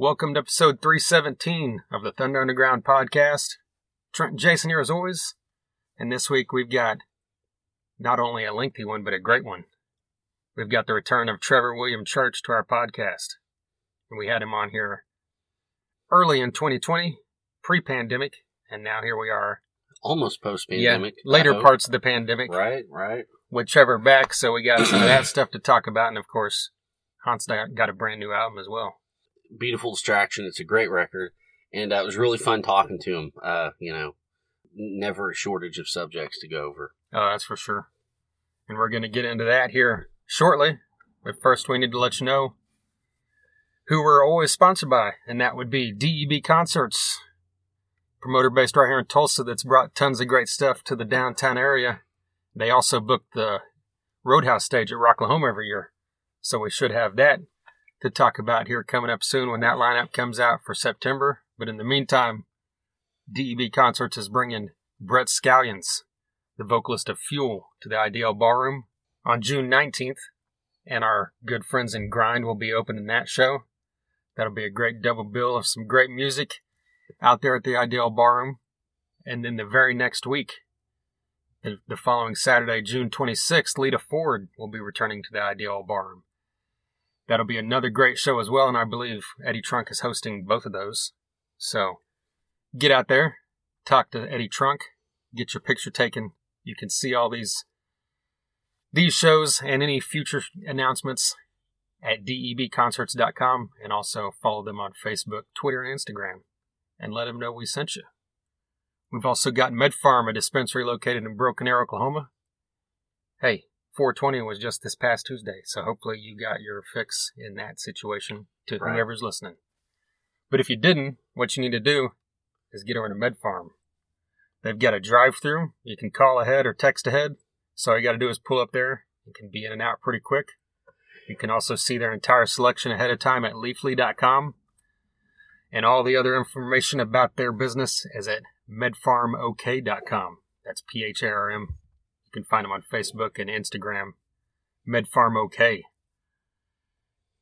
Welcome to episode 317 of the Thunder Underground podcast. Trent and Jason here as always. And this week we've got not only a lengthy one, but a great one. We've got the return of Trevor William Church to our podcast. And we had him on here early in 2020, pre pandemic, and now here we are. Almost post pandemic. Yeah, later parts of the pandemic. Right, right. With Trevor back, so we got some of that stuff to talk about. And of course, Haunt's got a brand new album as well. Beautiful Distraction. It's a great record. And uh, it was really fun talking to him. Uh, you know, never a shortage of subjects to go over. Oh, that's for sure. And we're going to get into that here shortly. But first, we need to let you know who we're always sponsored by, and that would be DEB Concerts, promoter based right here in Tulsa that's brought tons of great stuff to the downtown area. They also book the Roadhouse stage at Rocklahoma every year, so we should have that to talk about here coming up soon when that lineup comes out for September. But in the meantime, DEB Concerts is bringing Brett Scallions, the vocalist of Fuel, to the Ideal Ballroom on June 19th, and our good friends in Grind will be opening that show. That'll be a great double bill of some great music out there at the Ideal Ballroom. And then the very next week, the, following Saturday, June 26th, Lita Ford will be returning to the Ideal Ballroom. That'll be another great show as well, and I believe Eddie Trunk is hosting both of those. So get out there, talk to Eddie Trunk, get your picture taken. You can see all these these shows and any future announcements at debconcerts.com and also follow them on Facebook, Twitter, and Instagram and let them know we sent you. We've also got MedPharm, a dispensary located in Broken Arrow, Oklahoma. Hey, 420 was just this past Tuesday, so hopefully you got your fix in that situation to right. whoever's listening. But if you didn't, what you need to do is get over to MedPharm. They've got a drive-through. You can call ahead or text ahead. So all you got to do is pull up there. You can be in and out pretty quick. You can also see their entire selection ahead of time at leafly.com. And all the other information about their business is at medpharmok.com. That's P H A R M. You can find them on Facebook and Instagram. MedPharmOK.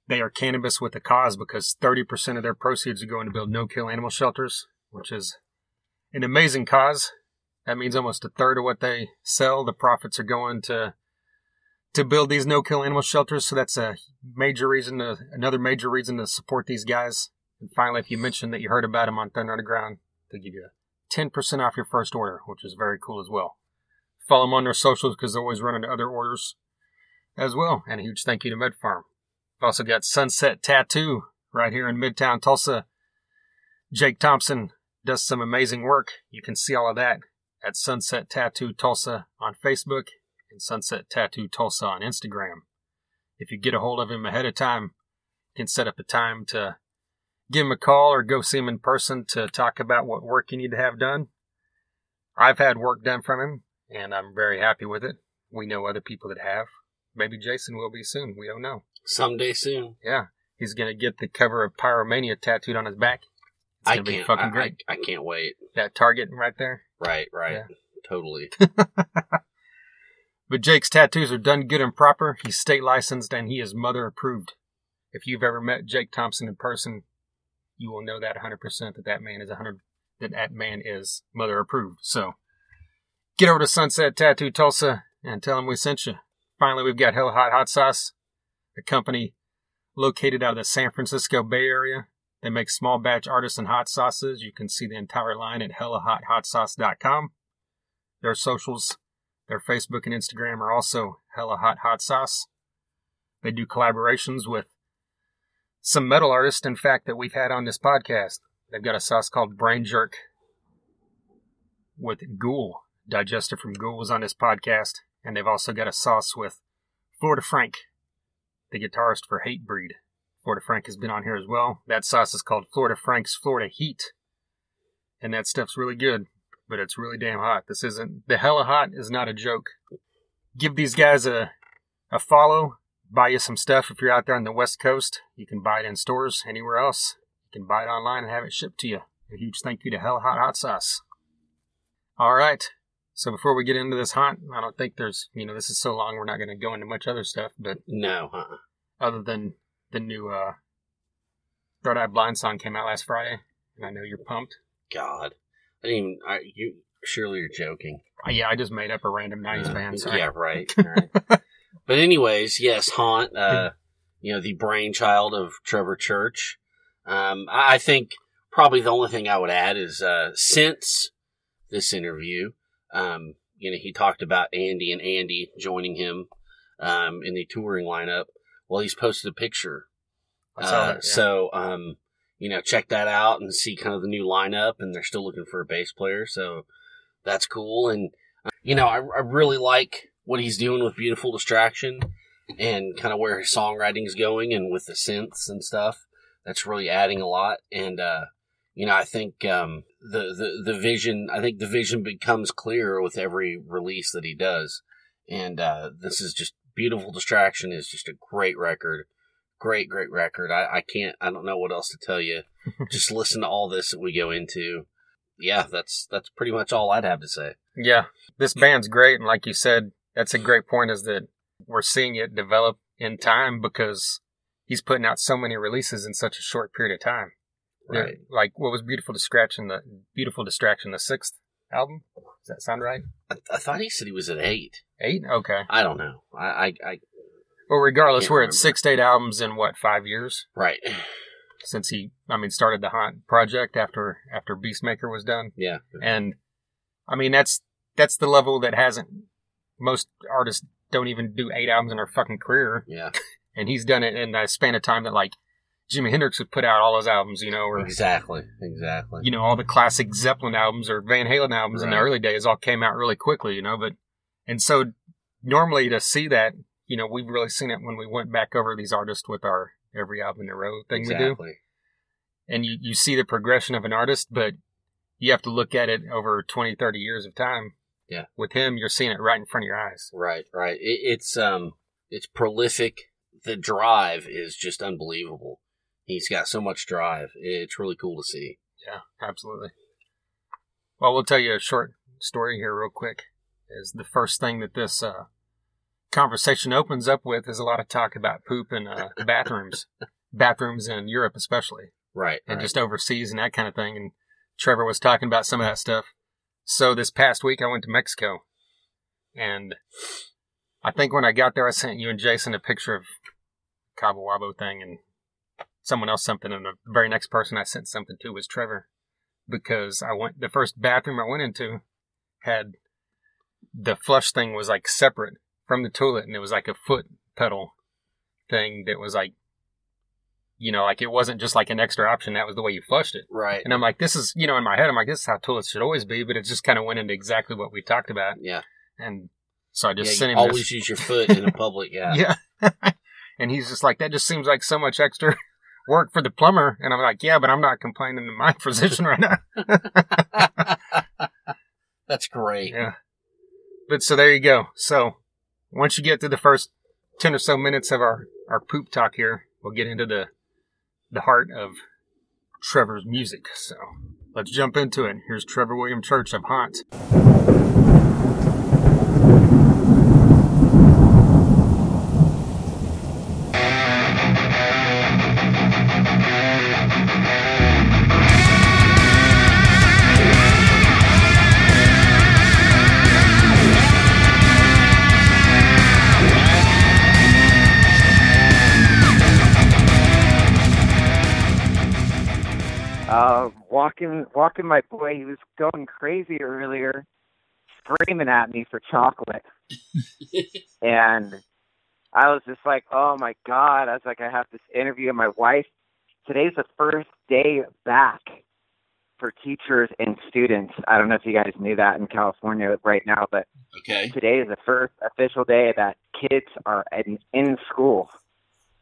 They are cannabis with a cause because 30% of their proceeds are going to build no kill animal shelters, which is an amazing cause. That means almost a third of what they sell, the profits are going to to build these no-kill animal shelters. So that's a major reason, to, another major reason to support these guys. And finally, if you mention that you heard about them on Thunder Underground, they'll give you 10% off your first order, which is very cool as well. Follow them on their socials because they're always running other orders as well. And a huge thank you to MedPharm. We've also got Sunset Tattoo right here in Midtown Tulsa. Jake Thompson does some amazing work. You can see all of that at Sunset Tattoo Tulsa on Facebook and Sunset Tattoo Tulsa on Instagram. If you get a hold of him ahead of time, you can set up a time to give him a call or go see him in person to talk about what work you need to have done. I've had work done from him, and I'm very happy with it. We know other people that have. Maybe Jason will be soon. We don't know. Someday soon. Yeah. He's going to get the cover of Pyromania tattooed on his back. It's I can't. fucking great. I, I, can't wait. That target right there. Right, right. Yeah. Totally. But Jake's tattoos are done good and proper. He's state licensed and he is mother approved. If you've ever met Jake Thompson in person, you will know that 100% that that man is 100 that that man is mother approved. So get over to Sunset Tattoo Tulsa and tell them we sent you. Finally, we've got Hella Hot Hot Sauce, a company located out of the San Francisco Bay Area. They make small batch artisan hot sauces. You can see the entire line at hellahothot.sauce.com. Their socials their Facebook and Instagram are also Hella Hot Hot Sauce. They do collaborations with some metal artists, in fact, that we've had on this podcast. They've got a sauce called Brain Jerk with Ghoul. Digestor from Ghoul was on this podcast. And they've also got a sauce with Florida Frank, the guitarist for Hatebreed. Florida Frank has been on here as well. That sauce is called Florida Frank's Florida Heat. And that stuff's really good but it's really damn hot. This isn't the hella hot is not a joke. Give these guys a a follow. Buy you some stuff if you're out there on the West Coast. You can buy it in stores anywhere else. You can buy it online and have it shipped to you. A huge thank you to Hella Hot Hot Sauce. All right. So before we get into this Haunt, I don't think there's you know this is so long we're not going to go into much other stuff, but no, huh? Other than the new uh Third Eye Blind song came out last Friday, and I know you're pumped. God, I didn't. I, you surely you're joking. Uh, yeah, I just made up a random '90s Uh, band. Sorry. Yeah, right. right. but anyways, yes, Haunt. Uh, you know, the brainchild of Trevor Church. Um, I, I think probably the only thing I would add is uh, since this interview, um, you know, he talked about Andy and Andy joining him um, in the touring lineup. Well, he's posted a picture. Uh, that, yeah. So, um, you know, check that out and see kind of the new lineup. And they're still looking for a bass player, so that's cool. And uh, you know, I, I really like what he's doing with Beautiful Distraction and kind of where his songwriting is going and with the synths and stuff. That's really adding a lot. And uh, you know, I think um, the, the the vision. I think the vision becomes clearer with every release that he does. And uh, this is just Beautiful Distraction is just a great record. Great, great record. I, I can't. I don't know what else to tell you. just listen to all this that we go into. Yeah, that's that's pretty much all I'd have to say. Yeah, this band's great, and like you said, that's a great point. Is that we're seeing it develop in time because he's putting out so many releases in such a short period of time. Right. Like what was beautiful distraction, the beautiful distraction, the sixth album. Does that sound right? I, I thought he said he was at eight. Eight. Okay. I don't know. I, I, I Well, regardless, we're at six to eight albums in what five years right. since he, I mean, started the Haunt project after after Beastmaker was done, Yeah. and I mean that's that's the level that hasn't most artists don't even do eight albums in their fucking career, Yeah. and he's done it in a span of time that like Jimi Hendrix would put out all his albums, you know, or Exactly. Exactly. you know all the classic Zeppelin albums or Van Halen albums in the early days all came out really quickly, you know. But and so normally to see that, you know, we've really seen it when we went back over these artists with our every album in a row thing we do, and you you see the progression of an artist, but you have to look at it over 20, 30 years of time. Yeah. With him, you're seeing it right in front of your eyes. Right. Right. It, it's um, it's prolific. The drive is just unbelievable. He's got so much drive. It's really cool to see. Yeah, absolutely. Well, we'll tell you a short story here, real quick. Is the first thing that this uh, conversation opens up with is a lot of talk about poop and uh, bathrooms, bathrooms in Europe, especially, Right. and right. just overseas and that kind of thing. And Trevor was talking about some of that stuff. So this past week, I went to Mexico, and I think when I got there, I sent you and Jason a picture of Cabo Wabo thing, and someone else something, and the very next person I sent something to was Trevor, because I went the first bathroom I went into had the flush thing was like separate from the toilet, and it was like a foot pedal thing that was like, you know, like it wasn't just like an extra option. That was the way you flushed it. right. And I'm like, this is, you know, in my head, I'm like, this is how toilets should always be, but it just kind of went into exactly what we talked about. Yeah. And so I just yeah, sent him always this. use your foot in a public. Yeah. Yeah. and he's just like, that just seems like so much extra work for the plumber. And I'm like, yeah, but I'm not complaining to my physician right now. That's great. Yeah. But so there you go. So once you get through the first 10 or so minutes of our, our poop talk here, we'll get into the, the heart of Trevor's music. So let's jump into it. Here's Trevor William Church of Haunt. Walking walking my boy. He was going crazy earlier, screaming at me for chocolate, and I was just like, "Oh my god!" I was like, "I have this interview." And my wife, today's the first day back for teachers and students. I don't know if you guys knew that in California right now, but Okay. today is the first official day that kids are in, in school.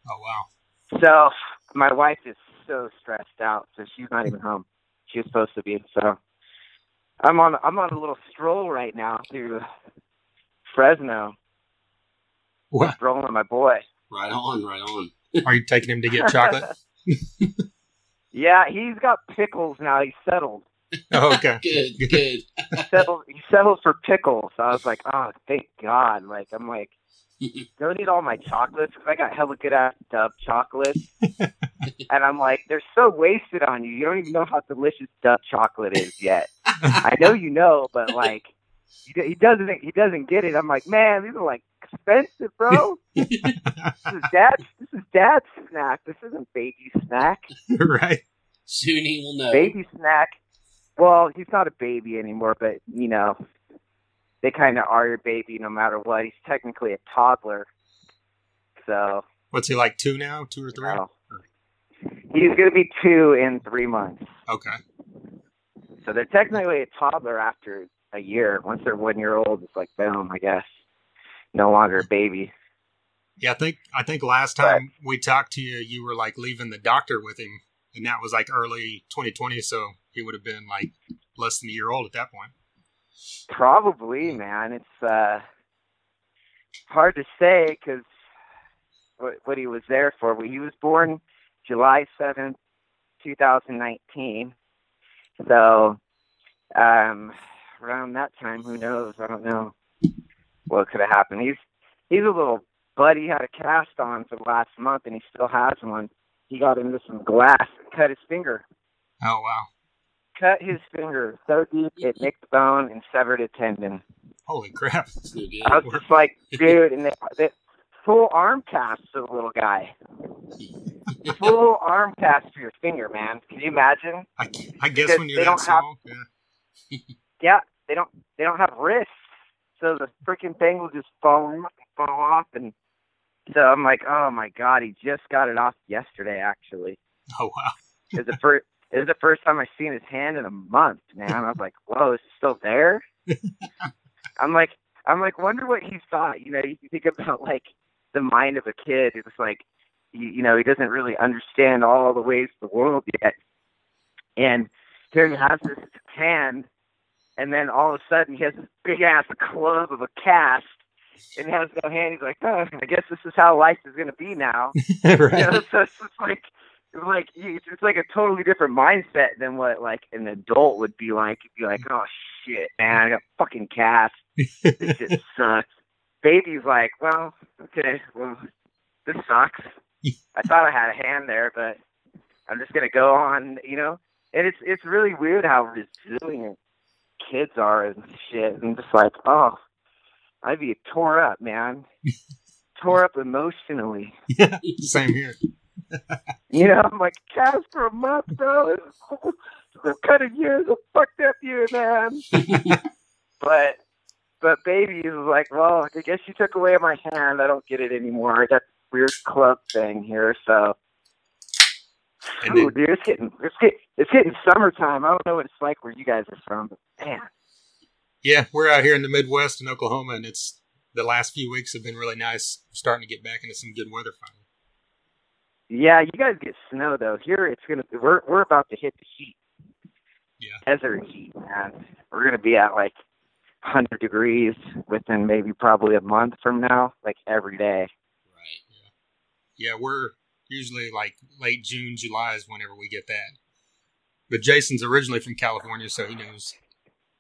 Oh, wow. So my wife is so stressed out, so she's not even home. She was supposed to be. So I'm on I'm on a little stroll right now through Fresno, What? strolling my boy. Right on. Right on. Are you taking him to get chocolate? Yeah, he's got pickles now. He's settled. oh, okay. Good. Good. He settled. He settled for pickles. I was like, oh, thank God. Like I'm like, don't eat all my chocolates because I got hella good ass Dove chocolates. and I'm like, they're so wasted on you. You don't even know how delicious Dove chocolate is yet. I know you know, but like, he, he doesn't. He doesn't get it. I'm like, man, these are like expensive, bro. this is dad's. This is dad's snack. This isn't baby snack. right. Soon he will know. Baby snack. Well, he's not a baby anymore, but you know, they kind of are your baby no matter what. He's technically a toddler. So. What's he like? Two now? Two or three? You know, he's going to be two in three months. Okay. So they're technically a toddler after a year. Once they're one year old, it's like boom, I guess. No longer a baby. Yeah, I think I think last time but, we talked to you, you were like leaving the doctor with him, and that was like early 2020. So he would have been like less than a year old at that point. Probably, man. It's uh, hard to say because what, what he was there for. He was born July 7th, 2019. So, um, around that time, who knows? I don't know what could have happened. He's he's a little buddy. He had a cast on for the last month, and he still has one. He got into some glass and cut his finger. Oh wow! Cut his finger so deep it nicked the bone and severed a tendon. Holy crap! I was just like, dude, and they, they full arm cast for the little guy. full arm cast for your finger, man. Can you imagine? I, I guess because when you're that small, have, yeah. yeah, they don't they don't have wrists, so the freaking thing will just fall off and fall off, and so I'm like, oh my god, he just got it off yesterday, actually. Oh wow! it's the first. It's the first time I've seen his hand in a month, man. I was like, whoa, is it still there? I'm like, I'm like, wonder what he thought. You know, you think about like the mind of a kid. It's like, you, you know, he doesn't really understand all the ways of the world yet. And here he has this hand, and then all of a sudden he has this big ass club of a cast, and he has no hand. He's like, oh, I guess this is how life is going to be now. right. You know, so it's just like, like it's like a totally different mindset than what like an adult would be like. You'd be like, mm-hmm. oh shit, man, I got fucking cast. this shit sucks baby's like, well, okay, well, this sucks. I thought I had a hand there, but I'm just gonna go on, you know. And it's it's really weird how resilient kids are and shit. And just like, oh, I'd be tore up, man, tore up emotionally. Yeah, same here. you know, I'm like, cast for a month, bro. It's kind of years of fucked up year, man. but but baby is like, well, I guess you took away my hand. I don't get it anymore. I got this weird club thing here, so. Ooh, dude, it's getting it's getting it's getting summertime. I don't know what it's like where you guys are from, but man. Yeah, we're out here in the Midwest in Oklahoma, and it's the last few weeks have been really nice. We're starting to get back into some good weather finally. Yeah, you guys get snow though. Here it's gonna we're we're about to hit the heat. Yeah. Desert heat, man. We're gonna be at like 100 degrees within maybe probably a month from now, like every day. Right. Yeah. Yeah, we're usually like late June, July is whenever we get that. But Jason's originally from California, so he knows.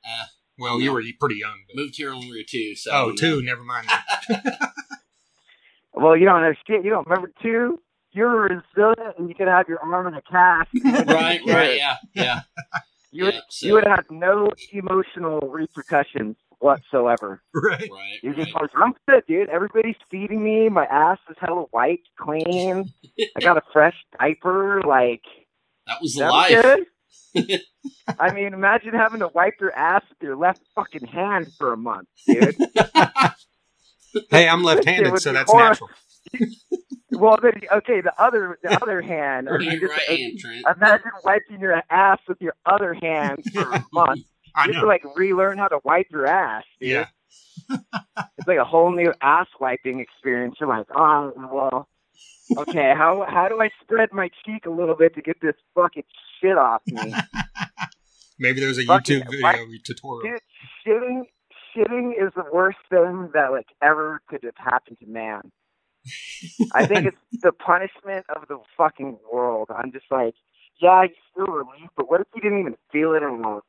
Uh, well, you were pretty young. But... Moved here when we were two. So oh, two. Never mind. well, you don't know shit. You don't remember two. You're resilient, and you could have your arm in a cast. right. Right. Yeah. Yeah. You would, so. you would have no emotional repercussions whatsoever. Right. Right. You're just like, I'm good, dude. Everybody's feeding me. My ass is hella white, clean. I got a fresh diaper. Like that was that life. Was I mean, imagine having to wipe your ass with your left fucking hand for a month, dude. hey, I'm left-handed, so that's natural. Well, then, okay, the other the other hand. I mean, right hand. Imagine wiping your ass with your other hand for a month. I you know. have to like relearn how to wipe your ass. Dude. Yeah. it's like a whole new ass wiping experience. You're like, oh well, okay, how how do I spread my cheek a little bit to get this fucking shit off me? Maybe there's a fucking, YouTube video like, tutorial. Dude, shitting shitting is the worst thing that like ever could have happened to man. I think it's the punishment of the fucking world. I'm just like, yeah, you feel relief, but what if you didn't even feel it anymore?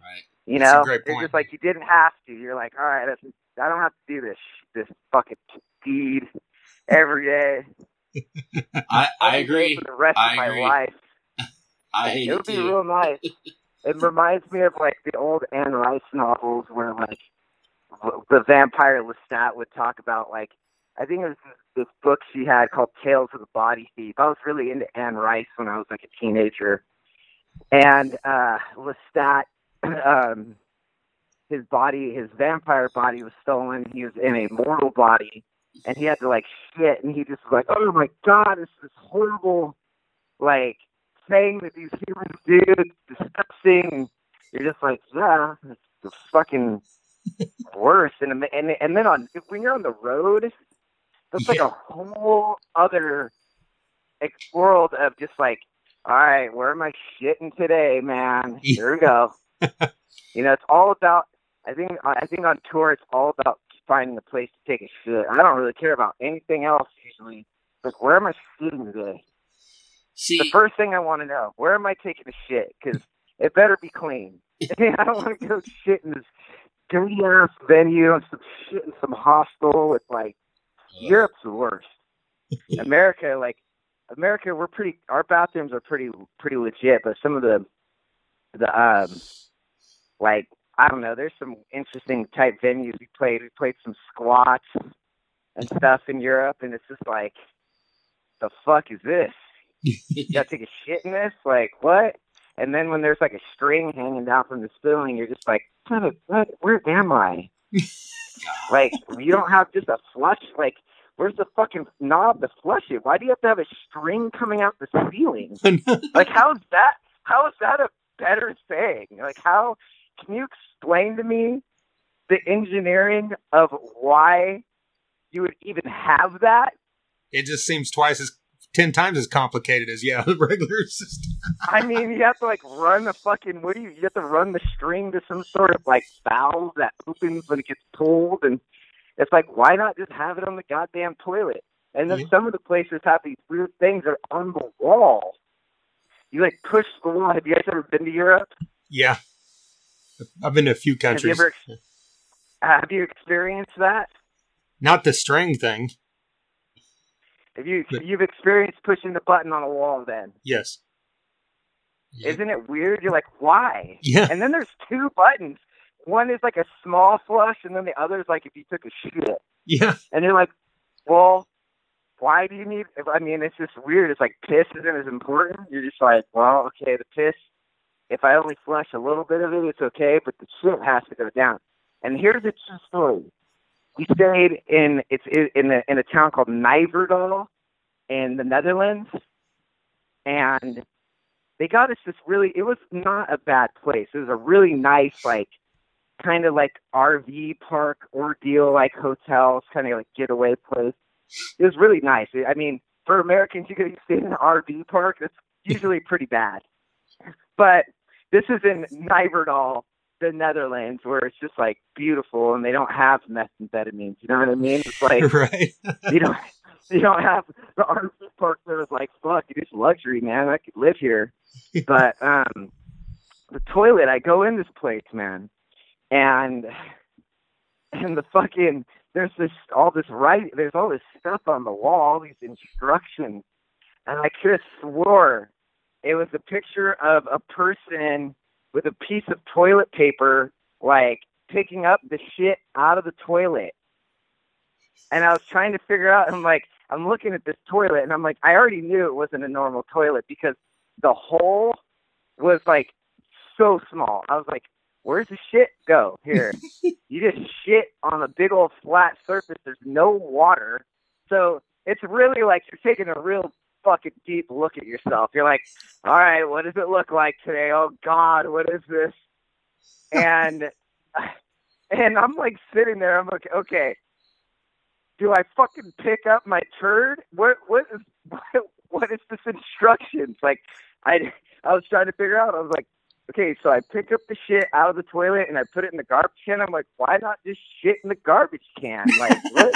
Right. You That's know, it's just like you didn't have to. You're like, all right, that's, I don't have to do this this fucking deed every day. I, I agree. For the rest I of my life, I hate it it would be real nice. it reminds me of like the old Anne Rice novels where like the vampire Lestat would talk about like I think it was this book she had called Tales of the Body Thief. I was really into Anne Rice when I was like a teenager, and uh, Lestat, um, his body, his vampire body was stolen. He was in a mortal body, and he had to like shit, and he just was like, "Oh my god, this horrible, like." thing that these humans do. It's disgusting. You're just like, yeah, it's the fucking worst. And and and then on when you're on the road, that's like a whole other world of just like, all right, where am I shitting today, man? Here we go. you know, it's all about. I think uh, I think on tour it's all about finding a place to take a shit. I don't really care about anything else usually. Like, where am I shitting today? See, the first thing I want to know, where am I taking a shit? Because it better be clean. I don't want to go shit in this dirty ass venue and some shit in some hostel. It's like Europe's the worst. America, like America, we're pretty. Our bathrooms are pretty pretty legit, but some of the the um like I don't know. There's some interesting type venues we played. We played some squats and stuff in Europe, and it's just like, the fuck is this? you gotta take a shit in this? Like what? And then when there's like a string hanging down from the ceiling, you're just like, what? what where am I? like you don't have just a flush. Like where's the fucking knob to flush it? Why do you have to have a string coming out the ceiling? like how's that? How is that a better thing? Like how? Can you explain to me the engineering of why you would even have that? It just seems twice as ten times as complicated as yeah, the regular system. I mean, you have to like run the fucking. What do you? You have to run the string to some sort of like valve that opens when it gets pulled, and it's like, why not just have it on the goddamn toilet? And then Yeah. some of the places have these weird things that are on the wall. You like push the wall. Have you guys ever been to Europe? Yeah, I've been to a few Have you countries. ever? Uh, have you experienced that? Not the string thing. Have you But- you've experienced pushing the button on a wall? Then Yes. Yeah. isn't it weird? You're like, why? Yeah. And then there's two buttons. One is like a small flush, and then the other is like if you took a shit. Yeah. And you're like, well, why do you need? I mean, it's just weird. It's like piss isn't as important. You're just like, well, okay, the piss. If I only flush a little bit of it, it's okay, but the shit has to go down. And here's a true story. We stayed in it's in a in a town called Nijverdal in the Netherlands, and they got us this really. It was not a bad place. It was a really nice like kind of like RV park ordeal, like hotels, kind of like getaway place. It was really nice. I mean, for Americans, you go stay in an RV park. That's usually pretty bad. But this is in Nijverdal, the Netherlands, where it's just like beautiful, and they don't have methamphetamines. You know what I mean? It's like right. you don't you don't have the RV park that was like fuck, it's luxury, man. I could live here. But um the toilet, I go in this place, man, and and the fucking there's this all this right there's all this stuff on the wall, all these instructions, and I could have swore it was a picture of a person with a piece of toilet paper, like picking up the shit out of the toilet and I was trying to figure out. I'm like, I'm looking at this toilet, and I'm like, I already knew it wasn't a normal toilet because the hole was like so small. I was like, where's the shit go here? you just shit on a big old flat surface. There's no water, so it's really like you're taking a real fucking deep look at yourself. You're like, all right, what does it look like today? Oh God, what is this? And and I'm like sitting there. I'm like, okay, do I fucking pick up my turd? What what is what, what is this instructions? Like I I was trying to figure out. I was like, okay, so I pick up the shit out of the toilet and I put it in the garbage can. I'm like, why not just shit in the garbage can? Like what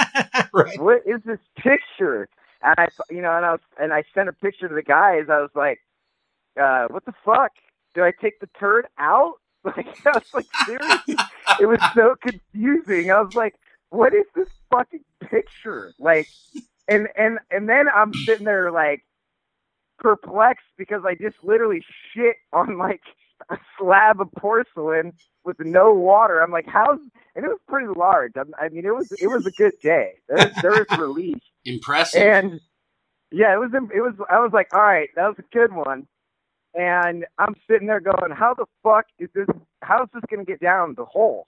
right. what is this picture? And I, you know, and I was, and I sent a picture to the guys. I was like, uh, what the fuck? Do I take the turd out Like I was like, seriously, it was so confusing. I was like, what is this fucking picture? Like, and and and then I'm sitting there like perplexed because I just literally shit on like a slab of porcelain with no water. I'm like, how's and it was pretty large. I, I mean, it was it was a good day. There, there was relief. Impressive. And yeah, it was it was. I was like, all right, that was a good one. And I'm sitting there going, how the fuck is this? How's this gonna get down the hole?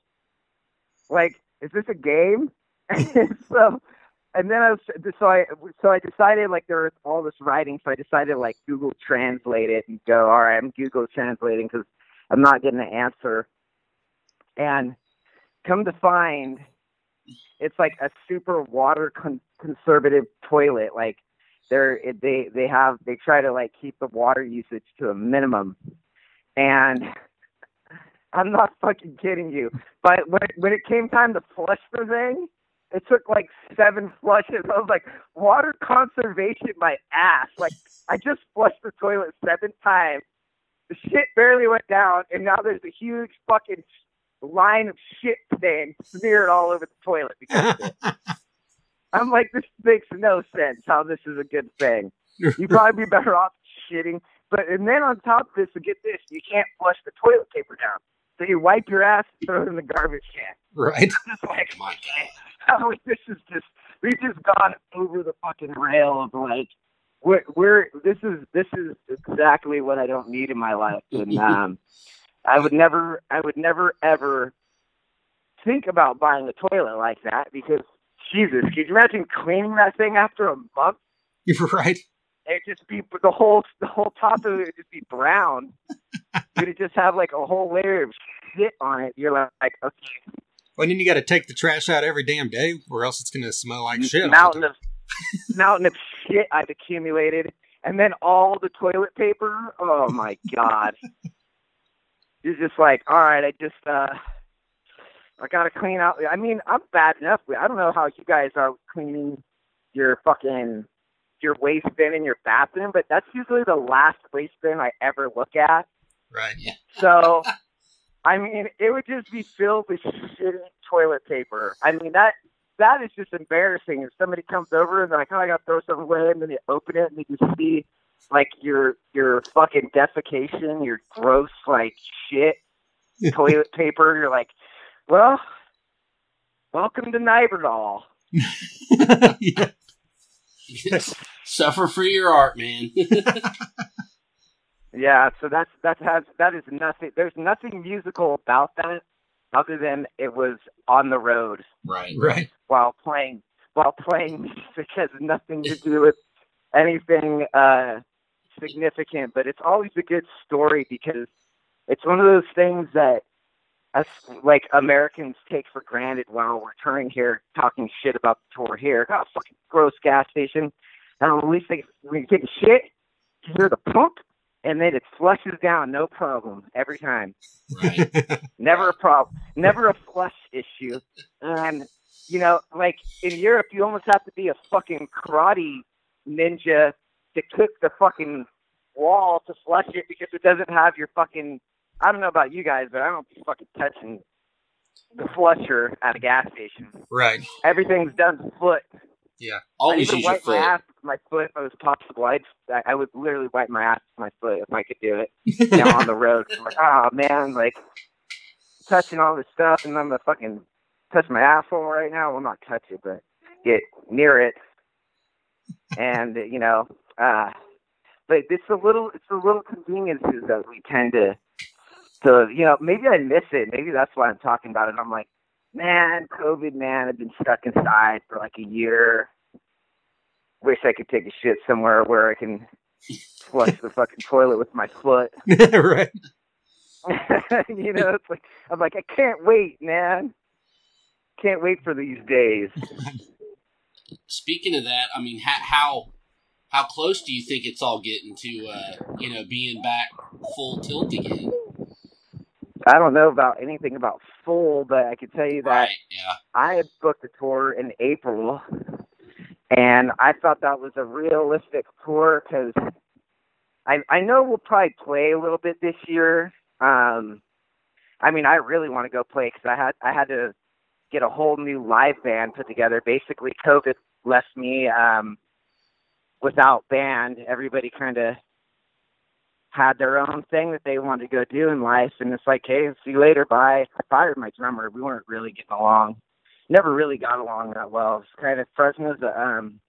Like, is this a game? So, and then I was so I so I decided like there was all this writing, so I decided like Google Translate it and go, all right, I'm Google translating because I'm not getting an answer. And come to find, it's like a super water con- conservative toilet. Like they're they they have they try to like keep the water usage to a minimum, and I'm not fucking kidding you. But when when it came time to flush the thing, it took like seven flushes. I was like, water conservation, my ass. Like I just flushed the toilet seven times. The shit barely went down, and now there's a huge fucking line of shit stain smeared all over the toilet because of it. I'm like, this makes no sense how this is a good thing. You'd probably be better off shitting. But and then on top of this, to get this, you can't flush the toilet paper down. So you wipe your ass and throw it in the garbage can. Right. Like, my Oh, this is just we've just gone over the fucking rail of like we're, we're this is this is exactly what I don't need in my life, and um, I would never I would never ever think about buying a toilet like that because Jesus, can you imagine cleaning that thing after a month? You're right. It'd just be the whole the whole top of it would just be brown. You'd just have like a whole layer of shit on it. You're like, okay. Well, then you got to take the trash out every damn day, or else it's going to smell like shit. Mountain of mountain of shit I've accumulated, and then all the toilet paper. Oh my god! You're just like, all right, I just uh I gotta clean out. I mean, I'm bad enough. I don't know how you guys are cleaning your fucking your waste bin in your bathroom, but that's usually the last waste bin I ever look at. Right. Yeah. So, I mean, it would just be filled with shitty toilet paper. I mean that that is just embarrassing. If somebody comes over and they're like, "Oh, I gotta throw something away," and then you open it and you just see like your your fucking defecation, your gross like shit toilet paper. You're like, well, welcome to Nijverdal. yeah. Suffer for your art, man. Yeah, so that's that has that is nothing. There's nothing musical about that other than it was on the road. Right. Right. While playing while playing music has nothing to do with anything uh significant, but it's always a good story because it's one of those things that us like Americans take for granted while we're touring here, talking shit about the tour here. Oh, fucking gross gas station. And at least they, when you take a shit, you hear the pump, and then it flushes down, no problem, every time. Right. Never a problem. Never a flush issue. And you know, like in Europe, you almost have to be a fucking karate ninja to kick the fucking wall to flush it because it doesn't have your fucking I don't know about you guys, but I don't be fucking touching the flusher at a gas station. Right. Everything's done foot. Yeah. Always I use even your wipe my foot. ass with my foot if it was possible. I'd, I I would literally wipe my ass with my foot if I could do it. You know, on the road. I'm like, oh man, like touching all this stuff, and I'm gonna fucking touch my asshole right now. Well, not touch it, but get near it. And you know, uh, but it's a little, it's a little conveniences that we tend to so, you know, maybe I miss it. Maybe that's why I'm talking about it. I'm like, man, COVID, man, I've been stuck inside for like a year. Wish I could take a shit somewhere where I can flush the fucking toilet with my foot. right. you know, it's like I'm like, I can't wait, man. Can't wait for these days. Speaking of that, I mean, how how, how close do you think it's all getting to uh, you know being back full tilt again? I don't know about anything about full, but I can tell you that Right. Yeah. I had booked a tour in April, and I thought that was a realistic tour because I I know we'll probably play a little bit this year, um, I mean, I really want to go play because I had I had to get a whole new live band put together. Basically, COVID left me um, without band. Everybody kind of had their own thing that they wanted to go do in life, and it's like, hey, see you later, bye. I fired my drummer. We weren't really getting along. Never really got along that well. It's kind of Fresno's a um,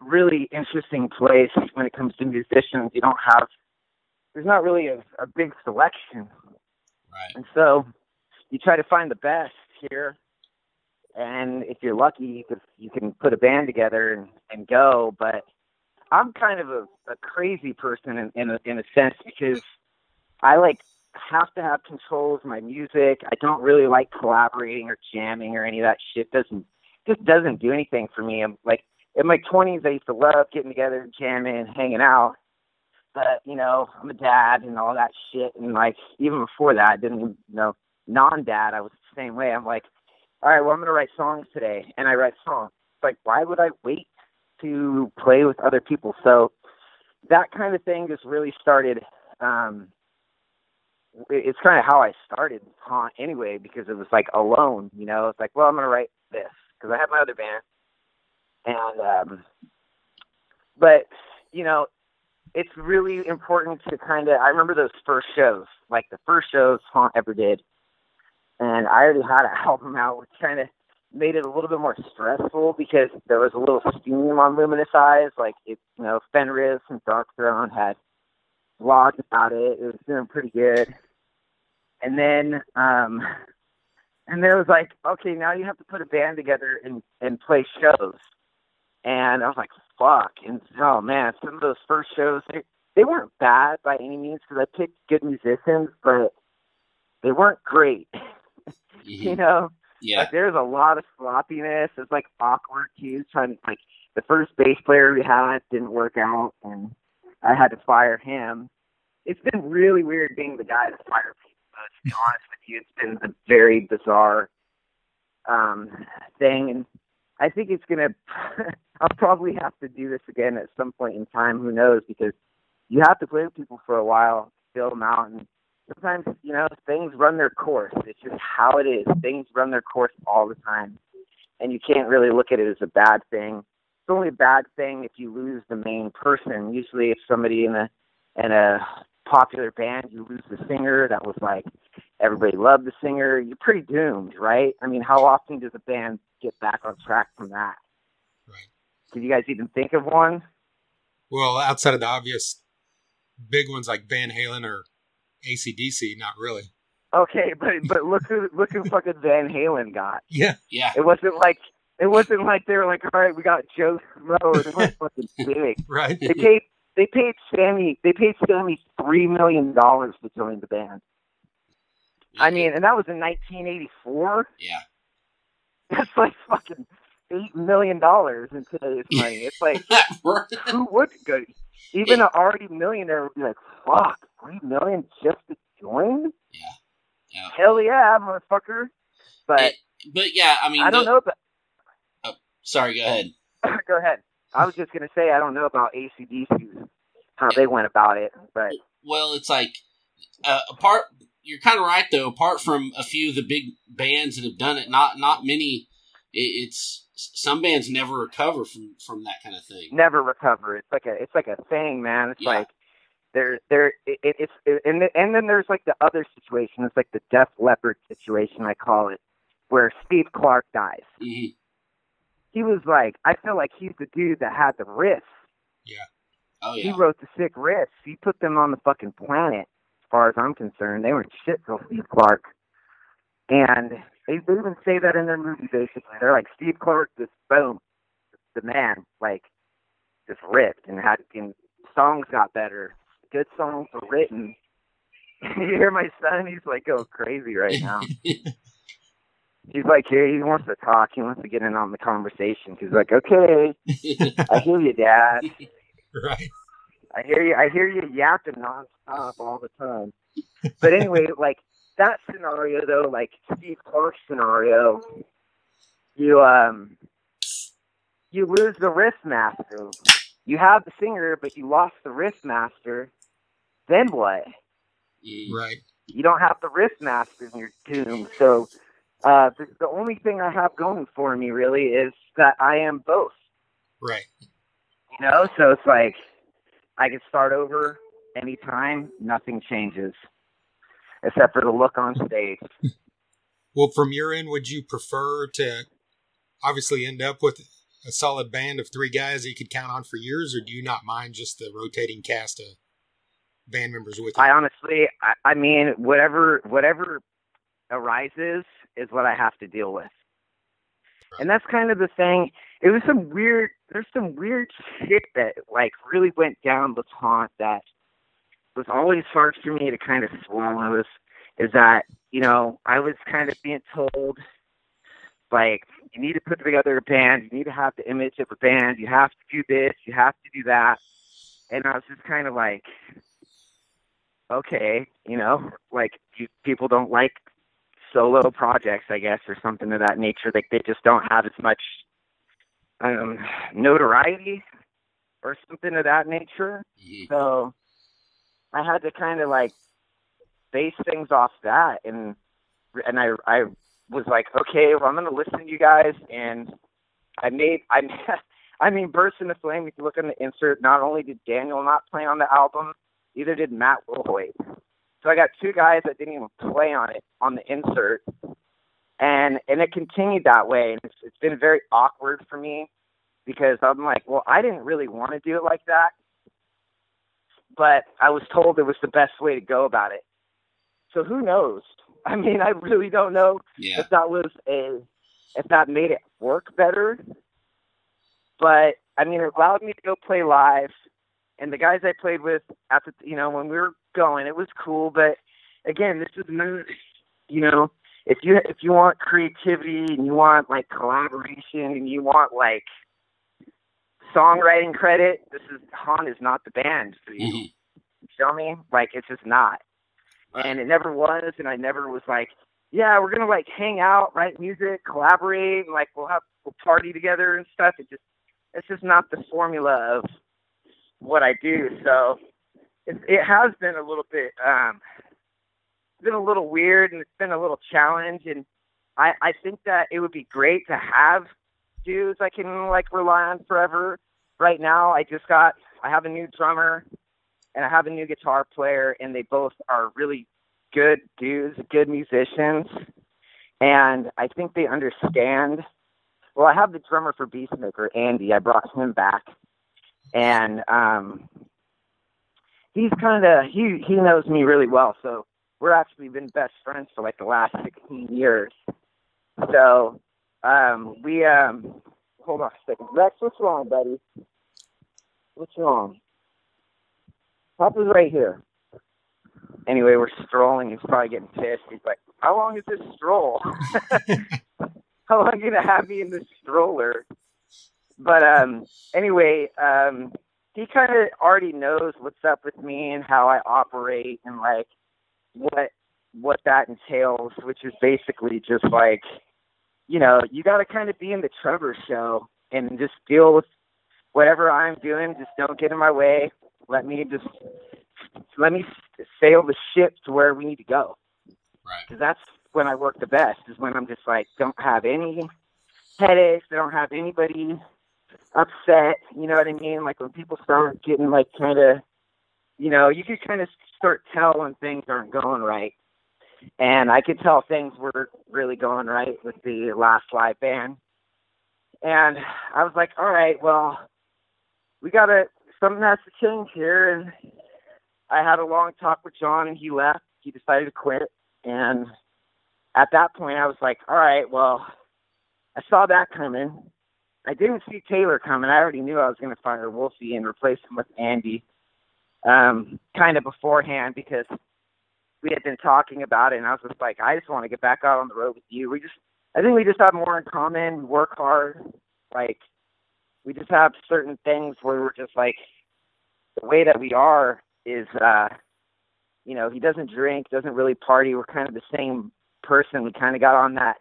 really interesting place when it comes to musicians. You don't have there's not really a, a big selection, Right. and so you try to find the best here. And if you're lucky, you could you can put a band together and, and go. But I'm kind of a, a crazy person in, in a in a sense because I like have to have control of my music. I don't really like collaborating or jamming or any of that shit. Doesn't just doesn't do anything for me. I'm like in my 20s, I used to love getting together, jamming, hanging out. But you know, I'm a dad and all that shit, and like even before that, I didn't you know non-dad. I was the same way. I'm like, all right, well, I'm gonna write songs today, and I write songs. Like, why would I wait to play with other people? So that kind of thing just really started. um It's kind of how I started Haunt anyway, because it was like alone. You know, it's like, well, I'm gonna write this because I have my other band, and um, but you know, it's really important to kind of. I remember those first shows, like the first shows Haunt ever did, and I already had an album out, which kind of made it a little bit more stressful because there was a little steam on Luminous Eyes. Like it, you know, Fenriz and Darkthrone had blogged about it. It was doing pretty good, and then um, and there was like, okay, now you have to put a band together and and play shows. And I was like, fuck. And oh man, some of those first shows, they, they weren't bad by any means because I picked good musicians, but they weren't great. you Mhm. know, Yeah. like there's a lot of sloppiness. It's like awkward cues. Trying to like the first bass player we had didn't work out, and I had to fire him. It's been really weird being the guy that fired people. To be honest with you, it's been a very bizarre um, thing, and I think it's gonna. I'll probably have to do this again at some point in time. Who knows? Because you have to play with people for a while, fill them out, and sometimes you know things run their course. It's just how it is. Things run their course all the time, and you can't really look at it as a bad thing. It's only a bad thing if you lose the main person. Usually, if somebody in a in a popular band you lose the singer that was like everybody loved the singer, you're pretty doomed, right? I mean, how often does a band get back on track from that? Right. Did you guys even think of one? Well, outside of the obvious big ones like Van Halen or ACDC, not really. Okay, but but look who look who fucking Van Halen got. Yeah. Yeah. It wasn't like it wasn't like they were like, all right, we got Joe Schmo. They weren't fucking big. Right. They paid they paid Sammy they paid Sammy three million dollars to join the band. I mean, and that was in 1984. Yeah. That's like fucking eight million dollars in today's money. It's like who would go? Even an already millionaire would be like, "Fuck, three million just to join? Yeah. yeah. Hell yeah, motherfucker!" But It- but yeah, I mean, I don't the- know about. Sorry, go ahead. go ahead. I was just gonna say I don't know about ACDC how they went about it, but Well, it's like uh, apart. You're kind of right though. Apart from a few of the big bands that have done it, not not many. It, it's some bands never recover from from that kind of thing. never recover. It's like a it's like a thing, man. It's Yeah. like there there it, it, it's it, and then, and then there's like the other situation. It's like the Def Leppard situation, I call it, where Steve Clark dies. hmm He was like, I feel like he's the dude that had the riffs. yeah Oh yeah. He wrote the sick riffs. He put them on the fucking planet. As far as I'm concerned, they weren't shit till Steve Clark. And they, they even say that in their movie. Basically, they're like Steve Clark, just boom, the man, like just ripped and had and songs got better. Good songs were written. you hear my son? He's like going crazy right now. He's like, here, he wants to talk. He wants to get in on the conversation. He's like, okay, I hear you, Dad. Right. I hear you. I hear you yapping nonstop all the time. But anyway, like that scenario though, like Steve Clark's scenario, you um, you lose the riff master. You have the singer, but you lost the riff master. Then what? Right. you don't have the wrist master and you're doomed. So uh, the, the only thing I have going for me really is that I am both. Right. You know, so it's like I can start over anytime, nothing changes except for the look on stage. Well, from your end, would you prefer to obviously end up with a solid band of three guys that you could count on for years, or do you not mind just the rotating cast of band members with you? I honestly, I, I mean, whatever whatever arises is what I have to deal with, and that's kind of the thing. It was some weird. There's some weird shit that like really went down the Haunt that was always hard for me to kind of swallow. Is is that you know I was kind of being told like you need to put together a band, you need to have the image of a band, you have to do this, you have to do that, and I was just kind of like, okay, you know, like you, people don't like solo projects, I guess, or something of that nature. Like they just don't have as much um, notoriety or something of that nature. Mhm. So I had to kind of like base things off that, and and I I was like, okay, well I'm gonna listen to you guys, and I made I I mean, Burst into Flame. If you look on the insert, not only did Daniel not play on the album, either did Matt Wilhoit. So I got two guys that didn't even play on it on the insert, and and it continued that way. And it's, it's been very awkward for me because I'm like, well, I didn't really want to do it like that, but I was told it was the best way to go about it. So who knows? I mean, I really don't know Yeah. if that was a if that made it work better. But I mean, it allowed me to go play live, and the guys I played with at the you know when we were going, it was cool. But again, this is not you know if you if you want creativity and you want like collaboration and you want like songwriting credit, this is Haunt is not the band for you. Mhm. You feel me? Like it's just not. Right. And it never was, and I never was like, yeah, we're gonna like hang out, write music, collaborate, and like we'll have we'll party together and stuff. It just it's just not the formula of what I do. So it, it has been a little bit um been a little weird and it's been a little challenge and I I think that it would be great to have dudes I can like rely on forever. Right now I just got I have a new drummer and I have a new guitar player and they both are really good dudes, good musicians. And I think they understand well, I have the drummer for Beastmaker, Andy. I brought him back. And um he's kinda he he knows me really well, so we're actually been best friends for like the last sixteen years. So um we um hold on a second. Rex, what's wrong, buddy? What's wrong? Papa's right here. Anyway, we're strolling. He's probably getting pissed. He's like, "How long is this stroll? How long are you gonna have me in this stroller?" But um, anyway, um, he kind of already knows what's up with me and how I operate and like what what that entails, which is basically just like, you know, you got to kind of be in the Trevor show and just deal with whatever I'm doing. Just don't get in my way. Let me just let me sail the ship to where we need to go. Right. Because that's when I work the best. Is when I'm just like don't have any headaches. I don't have anybody upset. You know what I mean? Like when people start getting like kind of, you know, you could kind of start tell when things aren't going right. And I could tell things were really going right with the last live band. And I was like, all right, well, we gotta something has to change here. And I had a long talk with John, and he left. He decided to quit. And at that point, I was like, all right, well, I saw that coming. I didn't see Taylor coming. I already knew I was going to fire Wolfie and replace him with Andy, um, kind of beforehand because we had been talking about it, and I was just like, I just want to get back out on the road with you. We just, I think we just have more in common. We work hard. Like, we just have certain things where we're just like, the way that we are is, uh, you know, he doesn't drink, doesn't really party. We're kind of the same person. We kind of got on that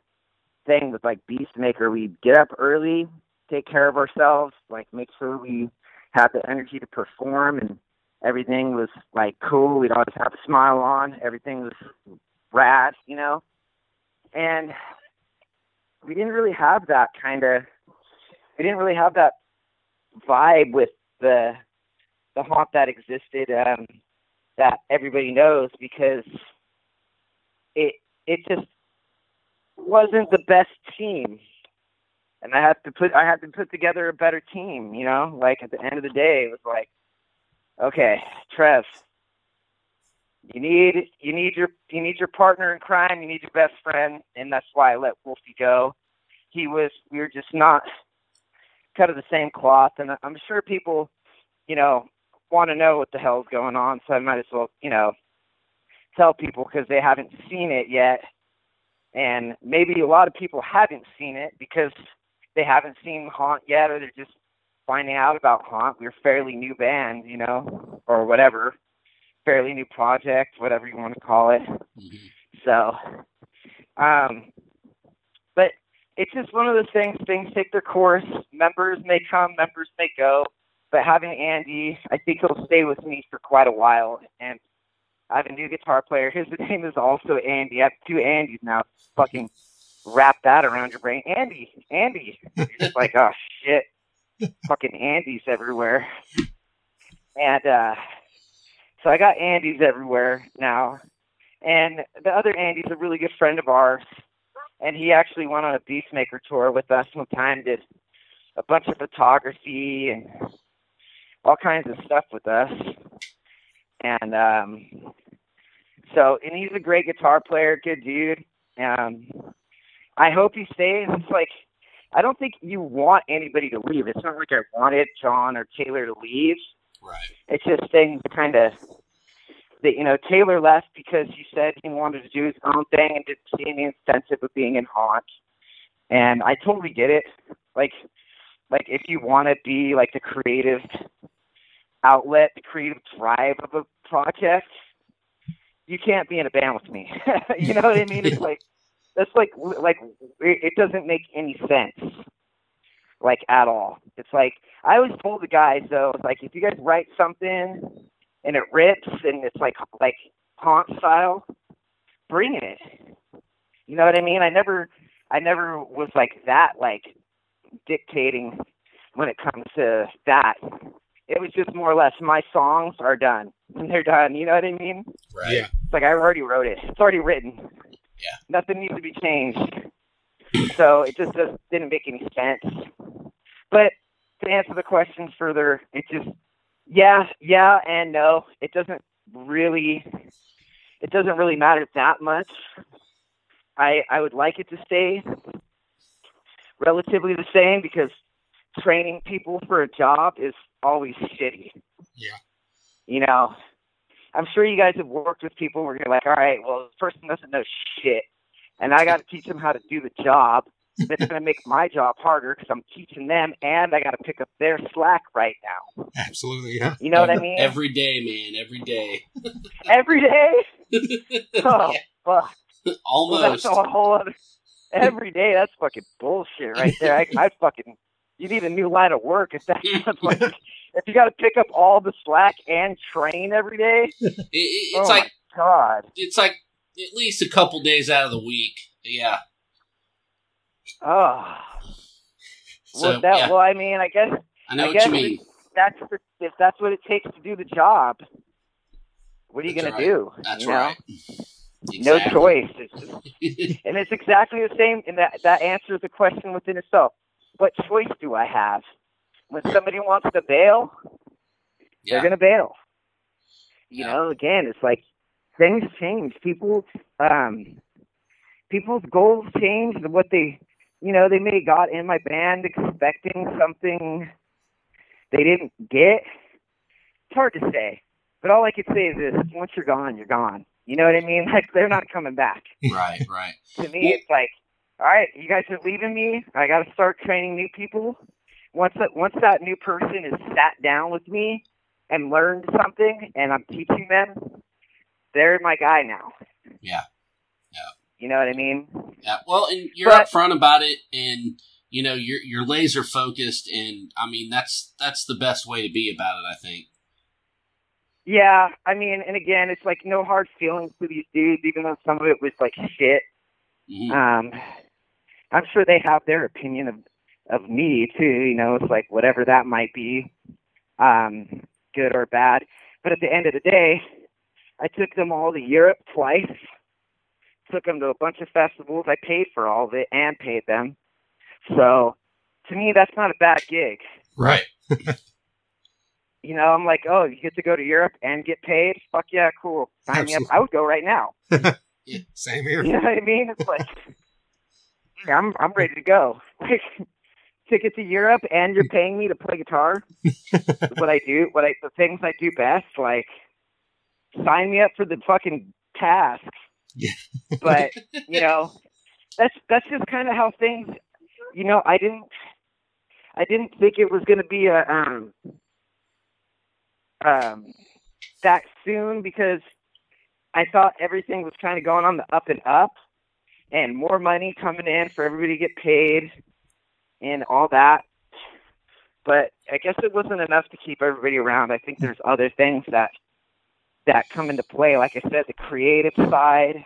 thing with like Beastmaker. We get up early, take care of ourselves, like make sure we have the energy to perform and everything was like cool. We'd always have a smile on. Everything was rad, you know. And we didn't really have that kind of. We didn't really have that vibe with the the haunt that existed um, that everybody knows because it it just wasn't the best team and I had to put I had to put together a better team, you know? Like at the end of the day it was like okay, Trev, you need you need your you need your partner in crime, you need your best friend, and that's why I let Wolfie go. He was we were just not cut of the same cloth and I'm sure people, you know, want to know what the hell's going on, so I might as well, you know, tell people because they haven't seen it yet. And maybe a lot of people haven't seen it because they haven't seen Haunt yet, or they're just finding out about Haunt. We're a fairly new band, you know, or whatever, fairly new project, whatever you want to call it. Mm-hmm. So, um, but it's just one of those things. Things take their course. Members may come, members may go. But having Andy, I think he'll stay with me for quite a while. And I have a new guitar player. His name is also Andy. I have two Andys now. Fucking wrap that around your brain. Andy, Andy. You're just like, oh shit. Fucking Andy's everywhere. And uh so I got Andy's everywhere now. And the other Andy's a really good friend of ours. And he actually went on a Beastmaker tour with us one time, did a bunch of photography and all kinds of stuff with us. And um so and he's a great guitar player, good dude. Um I hope he stays. It's like I don't think you want anybody to leave. It's not like I wanted John or Taylor to leave. Right. It's just things kind of that you know Taylor left because he said he wanted to do his own thing and didn't see any incentive of being in haunt. And I totally get it. Like, like if you want to be like the creative outlet, the creative drive of a project, you can't be in a band with me. you know what I mean? It's like that's like like it doesn't make any sense. Like at all. It's like i always told the guys though it's like if you guys write something and it rips and it's like like haunt style bring it. You know what i mean? I never i never was like that like dictating when it comes to that. It was just more or less my songs are done. And they're done. You know what i mean? Right. Yeah. It's like i already wrote it. It's already written yeah. Nothing needs to be changed. So it just, just didn't make any sense. But to answer the question further, it just yeah, yeah and no. It doesn't really it doesn't really matter that much. I I would like it to stay relatively the same because training people for a job is always shitty. Yeah. You know, I'm sure you guys have worked with people where you're like, all right, well, this person doesn't know shit, and I got to teach them how to do the job. That's going to make my job harder because I'm teaching them, and I got to pick up their slack right now. Absolutely, yeah. You know what I mean? Every day, man. Every day. every day. Oh, fuck. Almost. Well, that's a whole other. Every day, that's fucking bullshit right there. I, I fucking. You need a new line of work if that's like if you got to pick up all the slack and train every day, it, it, it's oh like God, it's like at least a couple days out of the week. Yeah. Oh. So, well, that, yeah. well, I mean, I guess I know I what guess you mean. that's the, if that's what it takes to do the job. What are you going right. to do? That's you know? right. No choice. It's just, and it's exactly the same. And that that answers the question within itself. What choice do I have? When somebody wants to bail, they're going to bail. You Yeah. know, again, it's like things change. People, um, people's goals change. What they, you know, they may have got in my band expecting something they didn't get. It's hard to say, but all I can say is this: once you're gone, you're gone. You know what I mean? Like they're not coming back. right, right. To me, it's like, all right, you guys are leaving me. I got to start training new people. Once that once that new person is sat down with me and learned something, and I'm teaching them, they're my guy now. Yeah. yeah. You know what I mean? Yeah. Well, and you're But- upfront about it, and you know you're you're laser focused, and I mean that's that's the best way to be about it. I think. Yeah, I mean, and again, it's like no hard feelings to these dudes, even though some of it was like shit. Mhm. Um, I'm sure they have their opinion of of me too. You know, it's like whatever that might be, um, good or bad. But at the end of the day, I took them all to Europe twice. Took them to a bunch of festivals. I paid for all of it and paid them. So, to me, that's not a bad gig. Right. You know, I'm like, oh, you get to go to Europe and get paid? Fuck yeah, cool. Sign me up. I would go right now. Same here. You know what I mean? It's like yeah, I'm I'm ready to go. Like ticket to Europe and you're paying me to play guitar. what I do, what I the things I do best, like sign me up for the fucking task. Yeah. but, you know, that's that's just kind of how things you know, I didn't I didn't think it was gonna be a um um that soon because I thought everything was kind of going on the up and up and more money coming in for everybody to get paid and all that. But I guess it wasn't enough to keep everybody around. I think there's other things that that come into play. Like I said, the creative side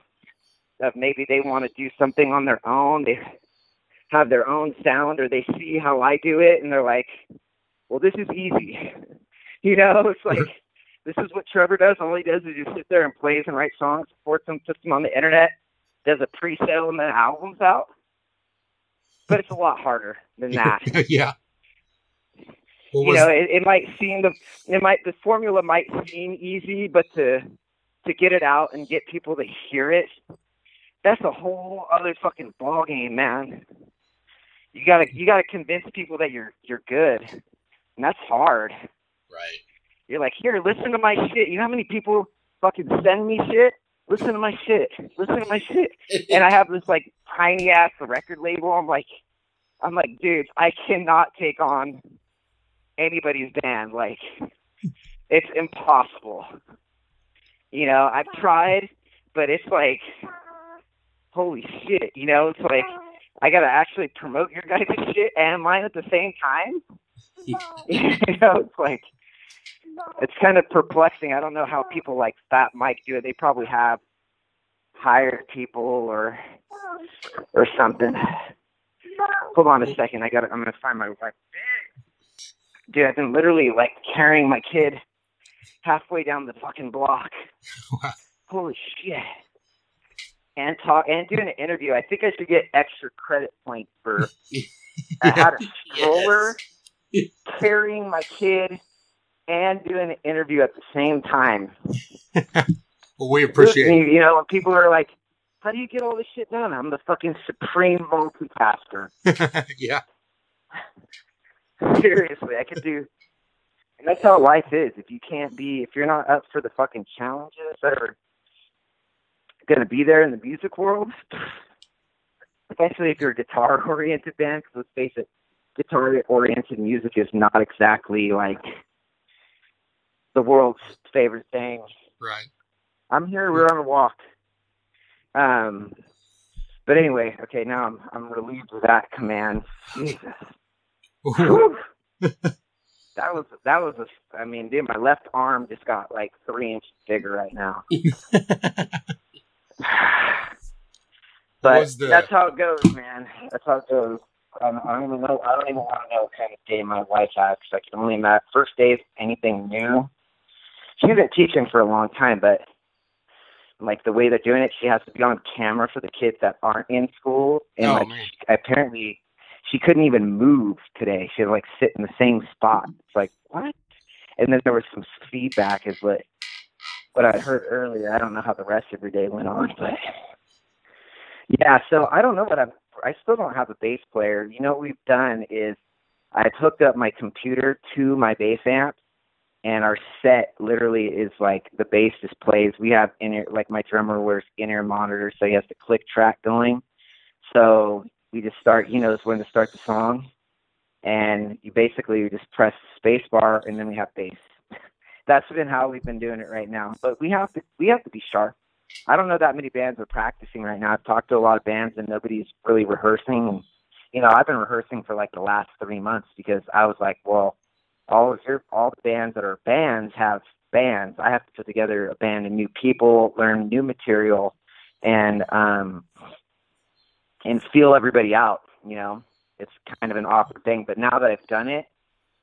of maybe they want to do something on their own. They have their own sound or they see how I do it and they're like, Well, this is easy. you know, it's like this is what Trevor does. All he does is just sit there and plays and writes songs, supports them, puts them on the internet, does a pre-sale and then albums out. But it's a lot harder than that. yeah. What you know, it, it might seem the it might the formula might seem easy, but to to get it out and get people to hear it, that's a whole other fucking ball game, man. You gotta you gotta convince people that you're you're good, and that's hard. Right. You're like, here, listen to my shit. You know how many people fucking send me shit? Listen to my shit. Listen to my shit. And I have this like tiny ass record label. I'm like, I'm like, dude, I cannot take on anybody's band. Like, it's impossible. You know, I've tried, but it's like, holy shit. You know, it's like I gotta actually promote your guys' shit and mine at the same time. you know, it's like it's kind of perplexing. I don't know how people like Fat Mike do it. They probably have hired people or or something. Hold on a second. I got. I'm gonna find my wife. Dude, I've been literally like carrying my kid halfway down the fucking block. Wow. Holy shit! And talk and doing an interview. I think I should get extra credit points for. I had a stroller carrying my kid and doing an interview at the same time. well, we appreciate it. You know, when people are like, "How do you get all this shit done?" I'm the fucking supreme multitasker. yeah. Seriously, I could do. And that's how life is. If you can't be, if you're not up for the fucking challenges that are going to be there in the music world, especially if you're a guitar oriented band, because let's face it, guitar oriented music is not exactly like the world's favorite thing. Right. I'm here. We're on a walk. Um, but anyway, okay. Now I'm I'm relieved of that command. Jesus. That was that was a. I mean, dude, my left arm just got like three inches bigger right now. but the- that's how it goes, man. That's how it goes. I don't, I don't even know. I don't even want to know what kind of day my wife has because I can only imagine. First day is anything new. She's been teaching for a long time, but like the way they're doing it, she has to be on camera for the kids that aren't in school, and Oh, like man. apparently she couldn't even move today. She had to like sit in the same spot. It's like what? And then there was some feedback, is what what I heard earlier. I don't know how the rest of her day went on, but yeah. So I don't know what I'm. I still don't have a bass player. You know what we've done is I've hooked up my computer to my bass amp, and our set literally is like the bass just plays. We have in ear like my drummer wears in ear monitors, so he has the click track going. So we just start. He knows when to start the song, and you basically you just press space bar, and then we have bass. That's been how we've been doing it right now. But we have to we have to be sharp. I don't know that many bands are practicing right now. I've talked to a lot of bands, and nobody's really rehearsing. And you know, I've been rehearsing for like the last three months because I was like, well, all of your all the bands that are bands have bands. I have to put together a band of new people, learn new material, and um, and feel everybody out. You know, it's kind of an awkward thing. But now that I've done it,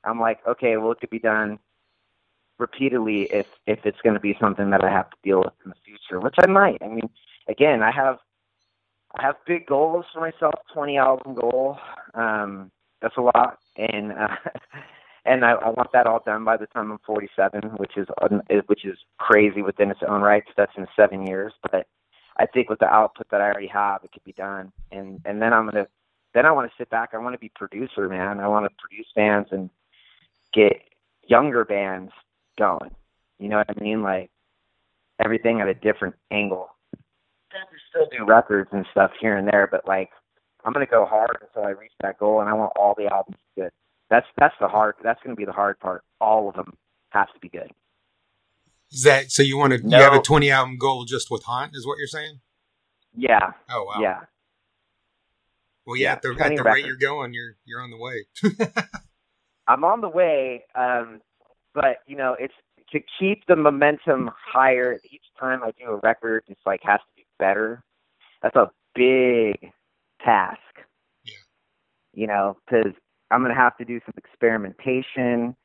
I'm like, okay, well, it could be done repeatedly if if it's going to be something that I have to deal with in the future, which I might. I mean, again, I have I have big goals for myself. Twenty album goal. Um, that's a lot, and uh, and I, I want that all done by the time I'm 47, which is which is crazy within its own rights. That's in seven years, but I think with the output that I already have, it could be done. And and then I'm gonna then I want to sit back. I want to be producer, man. I want to produce bands and get younger bands going. You know what I mean? Like everything at a different angle. Still do records and stuff here and there, but like I'm gonna go hard until I reach that goal, and I want all the albums good. That's that's the hard. That's gonna be the hard part. All of them have to be good. Is that so? You want to? No. You have a 20 album goal just with Haunt? Is what you're saying? Yeah. Oh wow. Yeah. Well, yeah, yeah at the, at the rate you're going, you're you're on the way. I'm on the way, um, but you know, it's to keep the momentum higher. Each time I do a record, it's like has to be better. That's a big task. Yeah. You know, because I'm gonna have to do some experimentation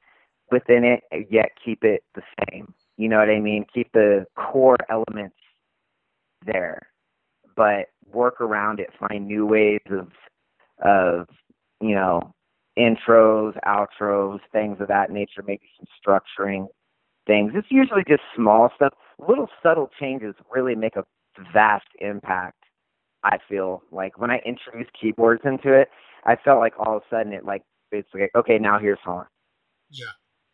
within it, yet keep it the same. You know what I mean? Keep the core elements there, but work around it. Find new ways of of you know intros, outros, things of that nature. Maybe some structuring things. It's usually just small stuff. Little subtle changes really make a vast impact I feel like when I introduce keyboards into it, I felt like all of a sudden it like it's like okay now here's Haunt. Yeah.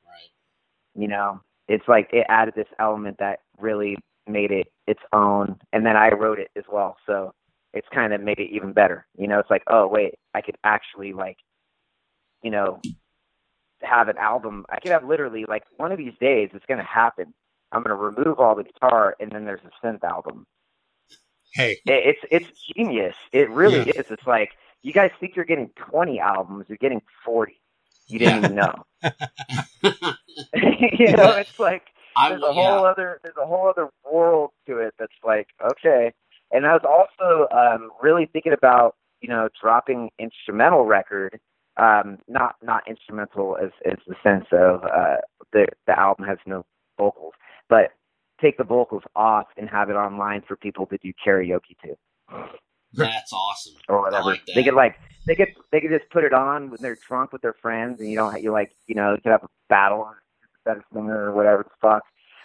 Right. You know, it's like it added this element that really made it its own, and then I wrote it as well, so it's kind of made it even better. You know, it's like oh wait, I could actually like, you know, have an album. I could have literally like one of these days it's gonna happen. I'm gonna remove all the guitar, and then there's a synth album hey, it's it's genius. It really yeah. is. It's like you guys think you're getting 20 albums, you're getting 40. You didn't even know. you know, it's like there's a whole other there's a whole other world to it that's like okay. And I was also um, really thinking about you know dropping instrumental record, um, not not instrumental as as the sense of uh, the the album has no vocals, but take the vocals off and have it online for people to do karaoke to. That's awesome. Or whatever. Like they could like they could they could just put it on when they're drunk with their friends, and you don't you like you know you could have a battle, better singer or whatever the fuck.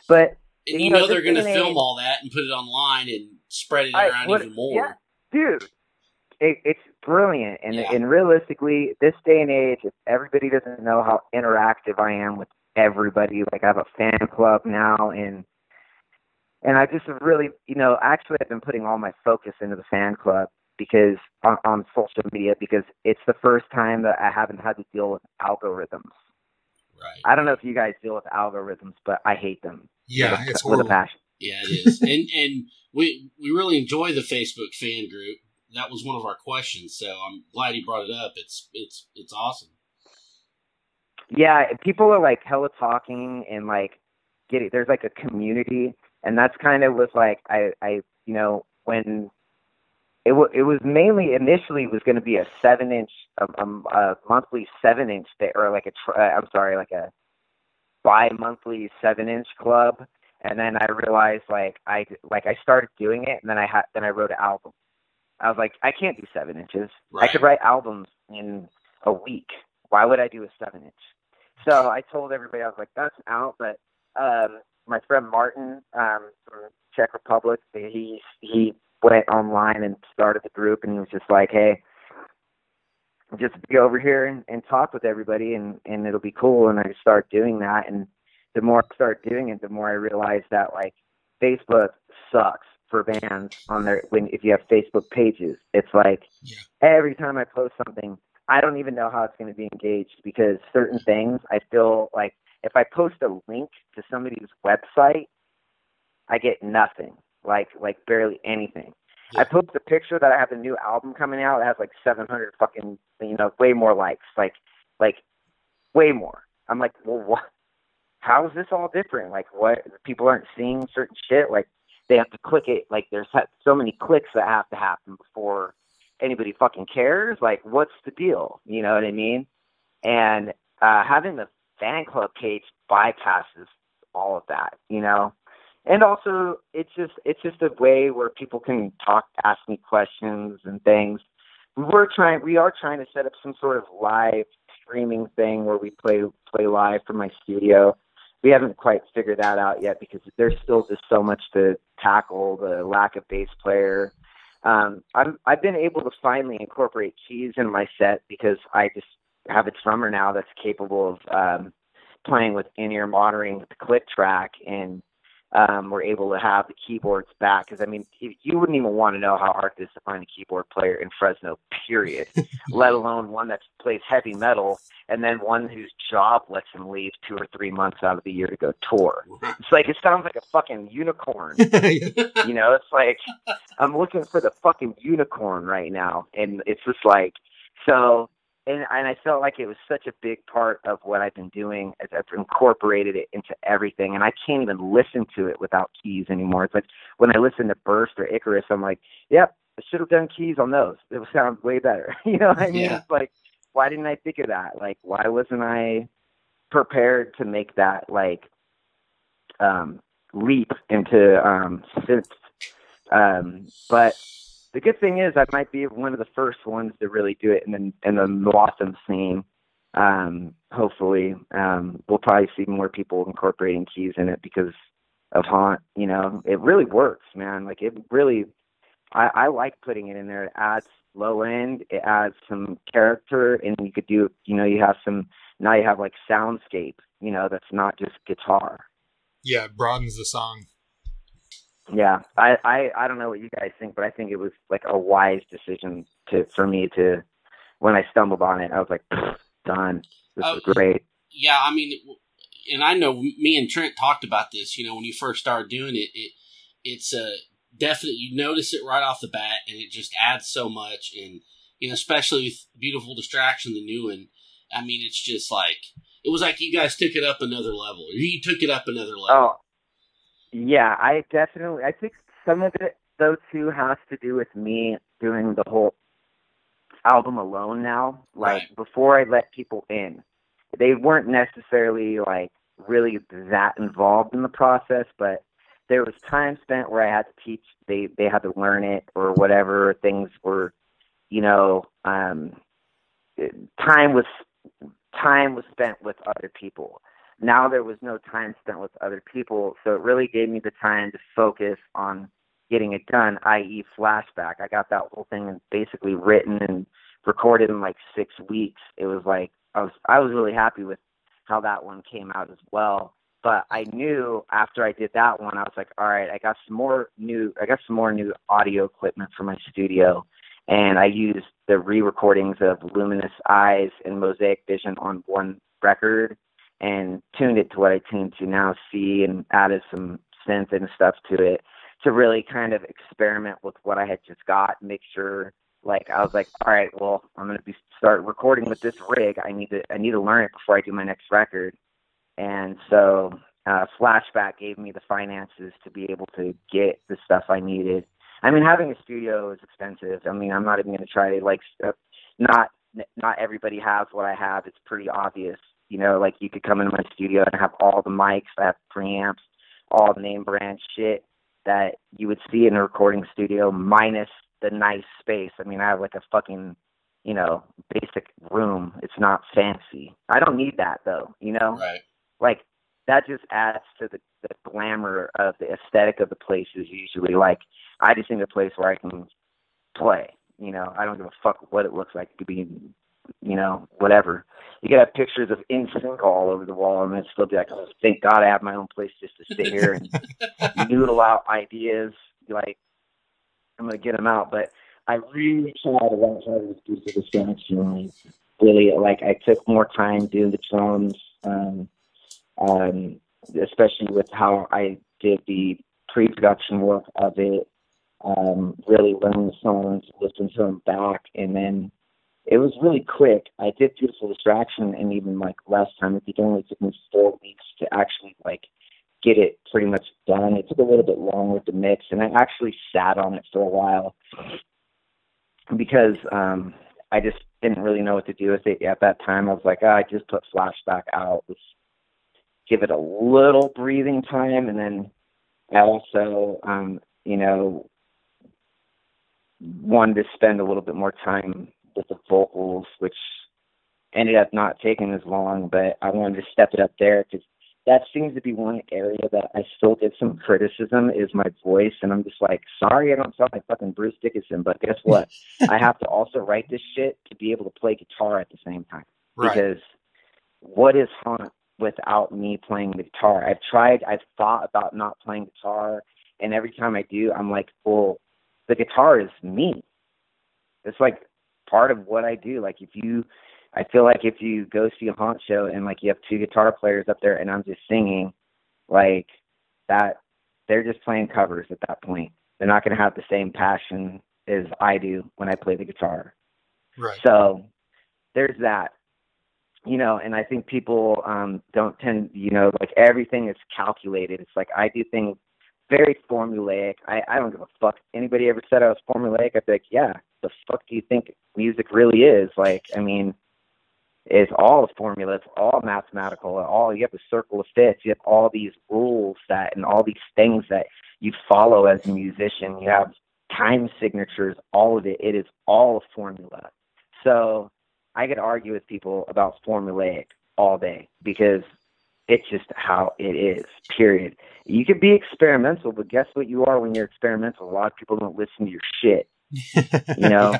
But and you, you know, know they're going to film all that and put it online and spread it I, around what, even more. Yeah, dude, it, it's brilliant. And yeah. and realistically, this day and age, if everybody doesn't know how interactive I am with everybody, like I have a fan club now, and and I just really, you know, actually I've been putting all my focus into the fan club because on, on social media because it's the first time that I haven't had to deal with algorithms. Right. I don't know if you guys deal with algorithms, but I hate them. Yeah, with a, it's with a passion. Yeah, it is, and and we we really enjoy the Facebook fan group. That was one of our questions, so I'm glad he brought it up. It's it's it's awesome. Yeah, people are like hella talking and like getting. There's like a community and that's kind of was like I I you know when it w- it was mainly initially was going to be a seven inch a, a, a monthly seven inch th- or like a tr- uh, I'm sorry like a bi monthly seven inch club and then I realized like I like I started doing it and then I had then I wrote an album. I was like I can't do seven inches. Right. I could write albums in a week. Why would I do a seven inch? So I told everybody I was like that's out, but um, my friend Martin um, from Czech Republic, he he went online and started the group, and he was just like, "Hey, just be over here and, and talk with everybody, and and it'll be cool." And I start doing that, and the more I start doing it, the more I realize that like Facebook sucks for bands on their when if you have Facebook pages. It's like yeah. every time I post something, I don't even know how it's going to be engaged because certain things I feel like if I post a link to somebody's website, I get nothing, like like barely anything. Yeah. I post a picture that I have a new album coming out. It has like 700 fucking, you know, way more likes, like like way more. I'm like, well, what? how is this all different? Like, what people aren't seeing certain shit. Like, they have to click it. Like, there's so many clicks that have to happen before anybody fucking cares. Like, what's the deal? You know what I mean? And uh, having the fan club page bypasses all of that. You know, and also it's just it's just a way where people can talk, ask me questions and things. We're trying, we are trying to set up some sort of live streaming thing where we play play live from my studio. We haven't quite figured that out yet because there's still just so much to tackle. The lack of bass player. Um, I'm I've been able to finally incorporate keys in my set because I just have a drummer now that's capable of um, playing with in-ear monitoring with the click track and um, we're able to have the keyboards back. Because I mean, you wouldn't even want to know how hard it is to find a keyboard player in Fresno, period. let alone one that plays heavy metal, and then one whose job lets him leave two or three months out of the year to go tour. It's like it sounds like a fucking unicorn. you know, it's like I'm looking for the fucking unicorn right now, and it's just like so and and I felt like it was such a big part of what I've been doing as I've incorporated it into everything and I can't even listen to it without keys anymore. It's like when I listen to Burst or Icarus, I'm like, Yep, I should have done keys on those. It would sound way better. you know what I mean? Yeah. It's like why didn't I think of that? Like why wasn't I prepared to make that like um leap into um synth um but the good thing is I might be one of the first ones to really do it in the in the Milwaukee scene. Um, hopefully, um, we'll probably see more people incorporating keys in it because of Haunt. You know, it really works, man. Like it really, I, I like putting it in there. It adds low end, it adds some character, and you could do, you know, you have some. Now you have like soundscape. You know, that's not just guitar. Yeah, it broadens the song yeah, I, I I don't know what you guys think, but I think it was like a wise decision to for me to when I stumbled on it. I was like, done. This uh, is great. Yeah, I mean, and I know me and Trent talked about this. You know, when you first started doing it, it it's a definite. You notice it right off the bat, and it just adds so much. And you know, especially with beautiful distraction, the new one. I mean, it's just like it was like you guys took it up another level. You took it up another level. Oh, yeah, I definitely. I think some of it, though, too, has to do with me doing the whole album alone now. Like right. before, I let people in. They weren't necessarily like really that involved in the process, but there was time spent where I had to teach. They they had to learn it or whatever. Things were, you know, um, time was time was spent with other people now there was no time spent with other people, so it really gave me the time to focus on getting it done, i.e., flashback. I got that whole thing basically written and recorded in like six weeks. It was like I was I was really happy with how that one came out as well. But I knew after I did that one, I was like, all right, I got some more new I got some more new audio equipment for my studio. And I used the re-recordings of Luminous Eyes and Mosaic Vision on one record and tuned it to what I tuned to now see and added some synth and stuff to it to really kind of experiment with what I had just got, make sure like I was like, all right, well, I'm gonna be start recording with this rig. I need to I need to learn it before I do my next record. And so uh, Flashback gave me the finances to be able to get the stuff I needed. I mean, having a studio is expensive. I mean, I'm not even to try to like, uh, not not everybody has what I have. It's pretty obvious you know, like you could come into my studio and have all the mics, I have preamps, all the name brand shit that you would see in a recording studio, minus the nice space. I mean, I have like a fucking, you know, basic room. It's not fancy. I don't need that though, you know? Right. Like that just adds to the, the glamour of the aesthetic of the place is usually like I just need a place where I can play. You know, I don't give a fuck what it looks like. It could be you know, whatever. You could have pictures of NSYNC all over the wall, and it's still be like, oh, thank God I have my own place just to sit here and noodle out ideas. Like, I'm gonna get them out, but I really tried to learn how to do the distraction. Really, like, I took more time doing the drums, um, um, especially with how I did the pre-production work of it. Um, really learn the songs, listen to them back, and then it was really quick. I did Beautiful Distraction, and even like last time, it only took me four weeks to actually like get it pretty much done. It took a little bit longer the mix, and I actually sat on it for a while because um, I just didn't really know what to do with it at that time. I was like, oh, I just put Flashback out. Let's give it a little breathing time, and then I also, um, you know, wanted to spend a little bit more time with the vocals, which ended up not taking as long, but I wanted to step it up there because that seems to be one area that I still get some criticism is my voice, and I'm just like, sorry, I don't sound like fucking Bruce Dickinson, but guess what? I have to also write this shit to be able to play guitar at the same time Right. because what is haunt without me playing the guitar? I've tried, I've thought about not playing guitar, and every time I do, I'm like, well, the guitar is me. It's like part of what I do. Like if you, I feel like if you go see a haunt show and like you have two guitar players up there and I'm just singing, like that, they're just playing covers at that point. They're not going to have the same passion as I do when I play the guitar. Right. So there's that. You know, and I think people um don't tend you know, like everything is calculated. It's like I do things very formulaic. I, I don't give a fuck. Anybody ever said I was formulaic, I'd be like, Yeah, the fuck do you think music really is? Like, I mean, it's all formula, it's all mathematical, all you have a circle of fifths, you have all these rules that and all these things that you follow as a musician. You have time signatures, all of it. It is all a formula. So I could argue with people about formulaic all day because it's just how it is, period. You can be experimental, but guess what you are when you're experimental? A lot of people don't listen to your shit. You know?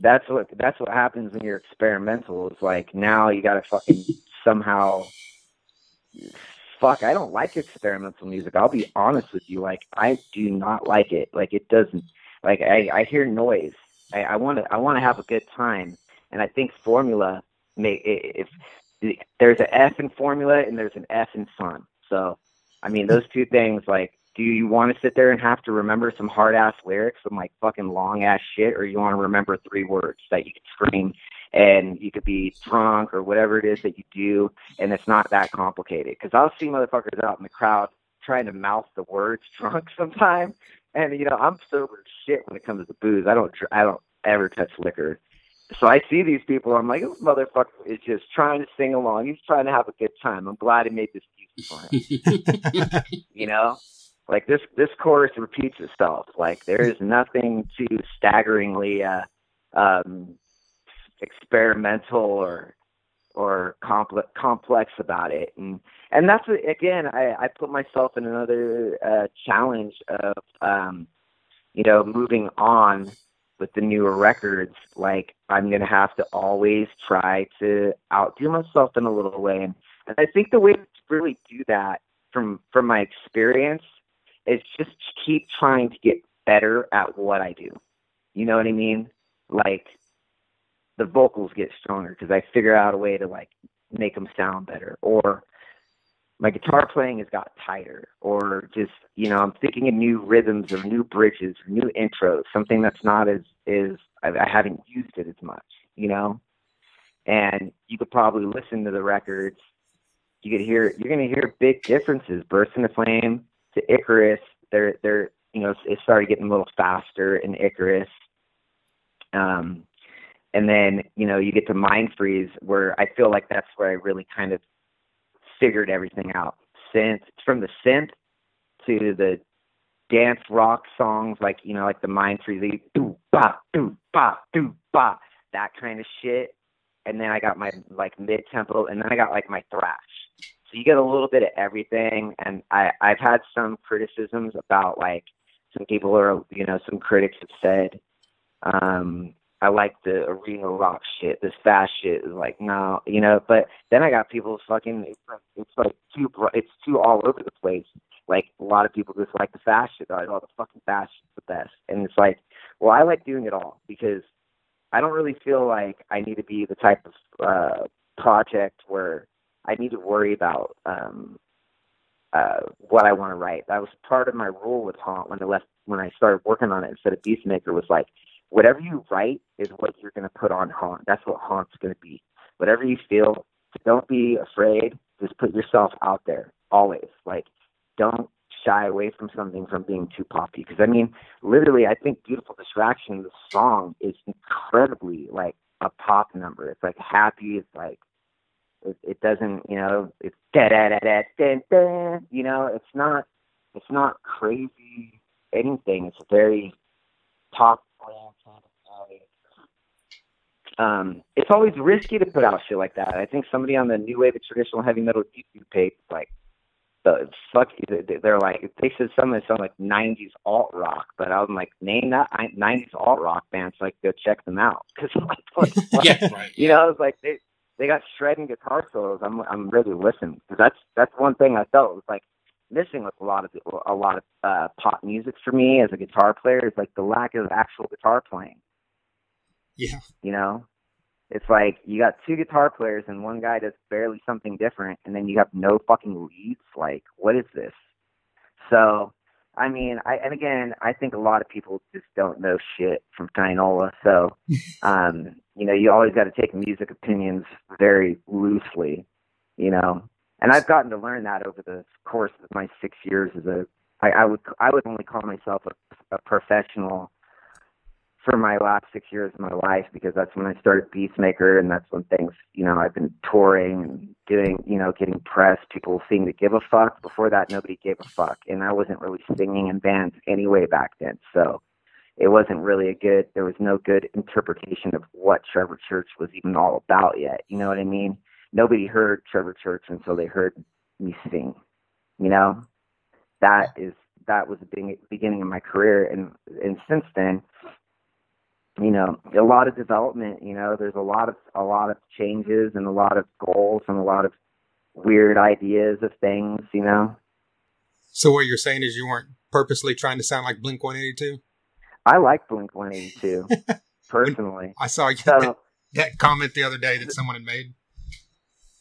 that's what that's what happens when you're experimental. It's like now you gotta fucking somehow fuck, I don't like experimental music. I'll be honest with you. Like I do not like it. Like it doesn't like I, I hear noise. I, I wanna I wanna have a good time. And I think formula may if there's an F in formula and there's an F in fun. So I mean those two things like do you want to sit there and have to remember some hard ass lyrics, some like fucking long ass shit, or you want to remember three words that you can scream and you could be drunk or whatever it is that you do, and it's not that complicated. Because I'll see motherfuckers out in the crowd trying to mouth the words drunk sometimes, and you know I'm sober as shit when it comes to booze. I don't I don't ever touch liquor. So I see these people. I'm like, this motherfucker is just trying to sing along. He's trying to have a good time. I'm glad he made this music for him. you know, like this this chorus repeats itself. Like there is nothing too staggeringly uh, um, experimental or or complex complex about it. And and that's again, I, I put myself in another uh, challenge of um, you know moving on with the newer records. Like I'm gonna have to always try to outdo myself in a little way. And, and I think the way to really do that from from my experience is just keep trying to get better at what I do. You know what I mean? Like the vocals get stronger because I figure out a way to like make them sound better, or my guitar playing has got tighter, or just you know I'm thinking of new rhythms or new bridges or new intros, something that's not as is I, haven't used it as much, you know. And you could probably listen to the records. You could hear you're gonna hear big differences. Burst into Flame to Icarus, they're they're you know it started getting a little faster in Icarus. Um, and then you know you get to Mind Freeze, where I feel like that's where I really kind of figured everything out. Synth from the synth to the dance rock songs, like you know, like the Mind Freeze, do ba do ba do ba, that kind of shit. And then I got my like mid tempo, and then I got like my thrash. So you get a little bit of everything. And I I've had some criticisms about like some people are you know some critics have said um I like the arena rock shit. This fast shit is like no, you know. But then I got people fucking. It's like, it's like too. It's too all over the place. Like a lot of people just like the fast shit. They're like, oh, the fucking fast shit's the best. And it's like, well, I like doing it all because I don't really feel like I need to be the type of uh project where I need to worry about um uh what I want to write. That was part of my rule with Haunt when I left when I started working on it instead of Beastmaker was like whatever you write is what you're going to put on haunt. That's what haunt's going to be. Whatever you feel, don't be afraid. Just put yourself out there always. Like, don't shy away from something from being too poppy. Because I mean, literally, I think "Beautiful Distraction" the song is incredibly like a pop number. It's like happy. It's like it, it doesn't, you know, it's da da da da da da. You know, it's not, it's not crazy anything. It's very pop um, it's always risky to put out shit like that. I think somebody on the new wave of traditional heavy metal YouTube page like the fuck they're like they said some of it sound like '90s alt rock, but I was like, name that '90s alt rock band, bands, like go check them out because like, like, yeah, right. You know, I was like they they got shredding guitar solos. I'm I'm really listening because that's that's one thing I felt was like missing with a lot of a lot of uh, pop music for me as a guitar player is like the lack of actual guitar playing. Yeah. You know, it's like you got two guitar players and one guy does barely something different, and then you have no fucking leads. Like, what is this? So, I mean, I and again, I think a lot of people just don't know shit from Shinola. So, um, you know, you always got to take music opinions very loosely, you know. And I've gotten to learn that over the course of my six years as a, I, I would I would only call myself a, a professional for my last six years of my life because that's when I started Beastmaker and that's when things, you know, I've been touring and doing, you know, getting press, people seem to give a fuck. Before that, nobody gave a fuck. And I wasn't really singing in bands anyway back then. So it wasn't really a good, there was no good interpretation of what Trevor Church was even all about yet. You know what I mean? Nobody heard Trevor Church until they heard me sing, you know? That is, that was the beginning of my career. And, and since then, you know a lot of development you know there's a lot of a lot of changes and a lot of goals and a lot of weird ideas of things you know? So what you're saying is you weren't purposely trying to sound like blink 182 i like blink 182 personally. I saw so, that, that comment the other day that someone had made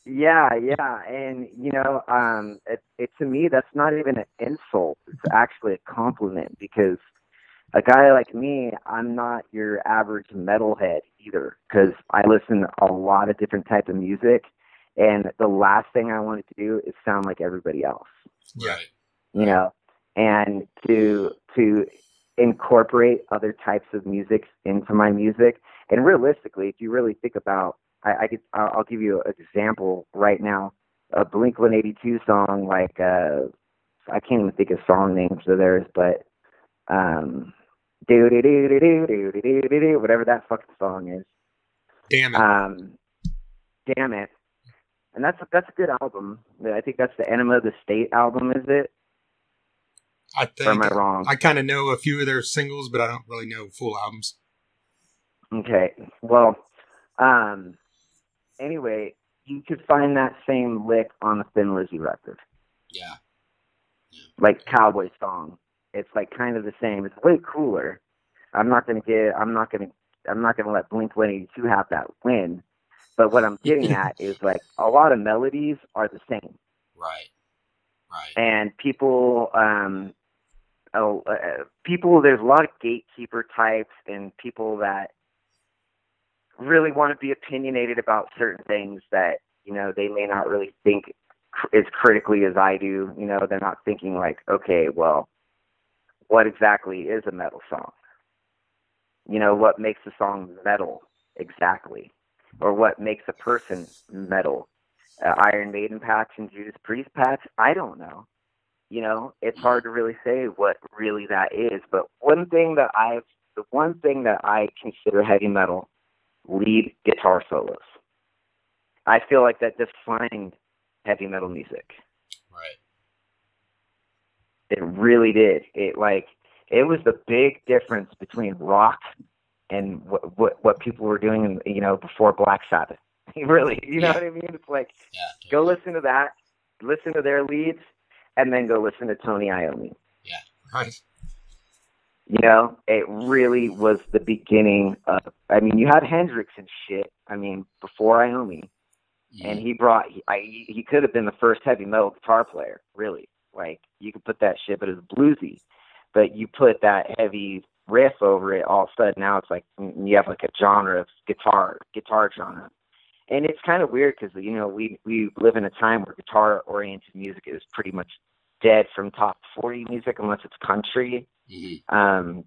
yeah yeah and you know um it, it to me that's not even an insult it's actually a compliment because a guy like me, I'm not your average metalhead either because I listen to a lot of different types of music, and the last thing I want to do is sound like everybody else. Right. You know, and to to incorporate other types of music into my music, and realistically, if you really think about, I, I could, I'll give you an example right now. A Blink 182 song, like uh, I can't even think of song names of theirs, but um, do do do do do do do do do whatever that fucking song is. Damn it. Um, damn it. And that's that's a good album. I think that's the Enema of the State album, is it? I think. Or am I wrong? I kind of know a few of their singles, but I don't really know full albums. Okay. Well, um, anyway, you could find that same lick on the Thin Lizzy record. Yeah. yeah. Like Cowboy Song it's like kind of the same. It's way cooler. I'm not gonna get. I'm not gonna. I'm not gonna let Blink 182 have that win. But what I'm getting at is like a lot of melodies are the same. Right. Right. And people, um, oh, uh, people. There's a lot of gatekeeper types and people that really want to be opinionated about certain things that you know they may not really think as critically as I do. You know, they're not thinking like, okay, well, what exactly is a metal song. You know, what makes a song metal exactly, or what makes a person metal. Uh, Iron Maiden patch and Judas Priest patch, I don't know. You know, it's hard to really say what really that is. But one thing that I've, the one thing that I consider heavy metal, lead guitar solos. I feel like that defined heavy metal music. Right. It really did. It like it was the big difference between rock and what what, what people were doing, you know, before Black Sabbath. really, you know what I mean? It's like yeah, totally. go listen to that, listen to their leads, and then go listen to Tony Iommi. Yeah, right. You know, it really was the beginning of. I mean, you had Hendrix and shit. I mean, before Iommi, mm-hmm. and he brought. He, I, he could have been the first heavy metal guitar player. Really, like you could put that shit, but it's bluesy. But you put that heavy riff over it, all of a sudden now it's like you have like a genre of guitar, guitar genre. And it's kind of weird because you know we we live in a time where guitar oriented music is pretty much dead from top 40 music unless it's country. Mm-hmm. Um,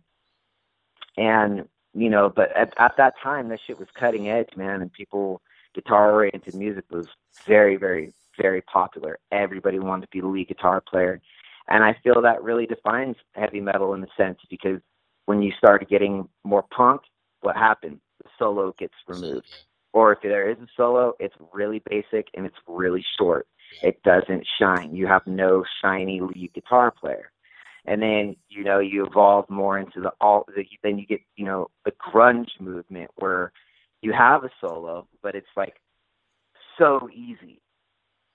and you know, but at, at that time, that shit was cutting edge, man, and people guitar oriented music was very, very, very popular. Everybody wanted to be the lead guitar player, and I feel that really defines heavy metal in a sense because when you start getting more punk, what happens? The solo gets removed. Or if there is a solo, it's really basic and it's really short. It doesn't shine. You have no shiny lead guitar player and then you know you evolve more into the all the, then you get you know the grunge movement where you have a solo but it's like so easy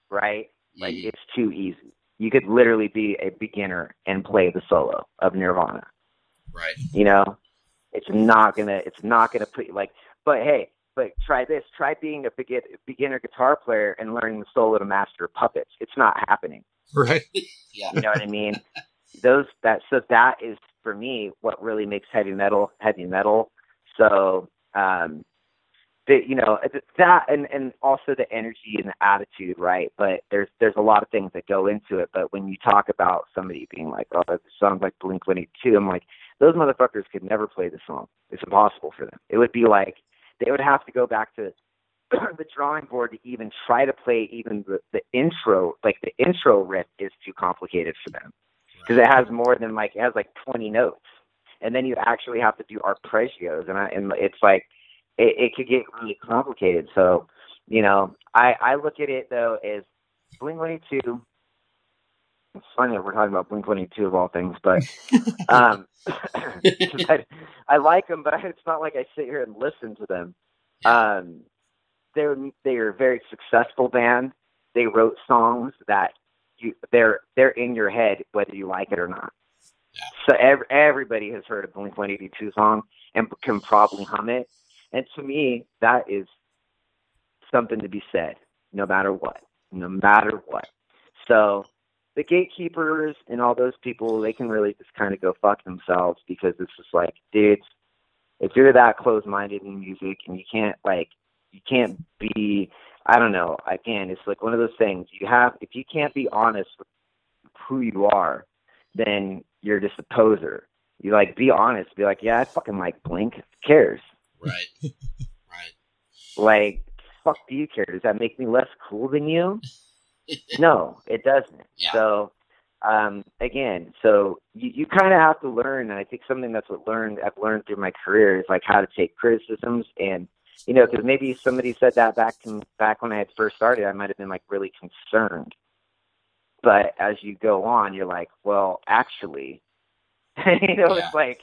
right like it's too easy you could literally be a beginner and play the solo of nirvana Right. you know it's not gonna it's not gonna put you like but hey but try this try being a begin, beginner guitar player and learning the solo to master puppets it's not happening Right. Yeah. you know what I mean? Those that so that is for me what really makes heavy metal heavy metal. So um the, you know it's- that and and also the energy and the attitude, right? But there's there's a lot of things that go into it. But when you talk about somebody being like, oh, that sounds like Blink One Eighty Two, I'm like, those motherfuckers could never play the song. It's impossible for them. It would be like they would have to go back to the drawing board to even try to play even the, the intro, like the intro riff is too complicated for them because it has more than like it has like 20 notes, and then you actually have to do arpeggios, and I, and it's like it, it could get really complicated. So, you know, I I look at it though as Blink 182. It's funny that we're talking about Blink 182 of all things, but um, I, I like them, but it's not like I sit here and listen to them. Um, they're they are a very successful band. They wrote songs that you they're they're in your head whether you like it or not. Yeah. So ev- everybody has heard a Blink 182 song and can probably hum it. And to me, that is something to be said, no matter what, no matter what. So the gatekeepers and all those people, they can really just kind of go fuck themselves because it's just like, dudes, if you're that close-minded in music and you can't like, you can't be, I don't know. Again, it's like one of those things. You have, if you can't be honest with who you are, then you're just a poser. You like be honest. Be like, yeah, I fucking like Blink. Who cares? Right. right. Like, fuck, do you care? Does that make me less cool than you? no, it doesn't. Yeah. So, um, again, so you, you kind of have to learn, and I think something that's what learned I've learned through my career is like how to take criticisms, and you know, because maybe somebody said that back to back when I had first started, I might have been like really concerned, but as you go on, you're like, well, actually, you know, Yeah. it's like,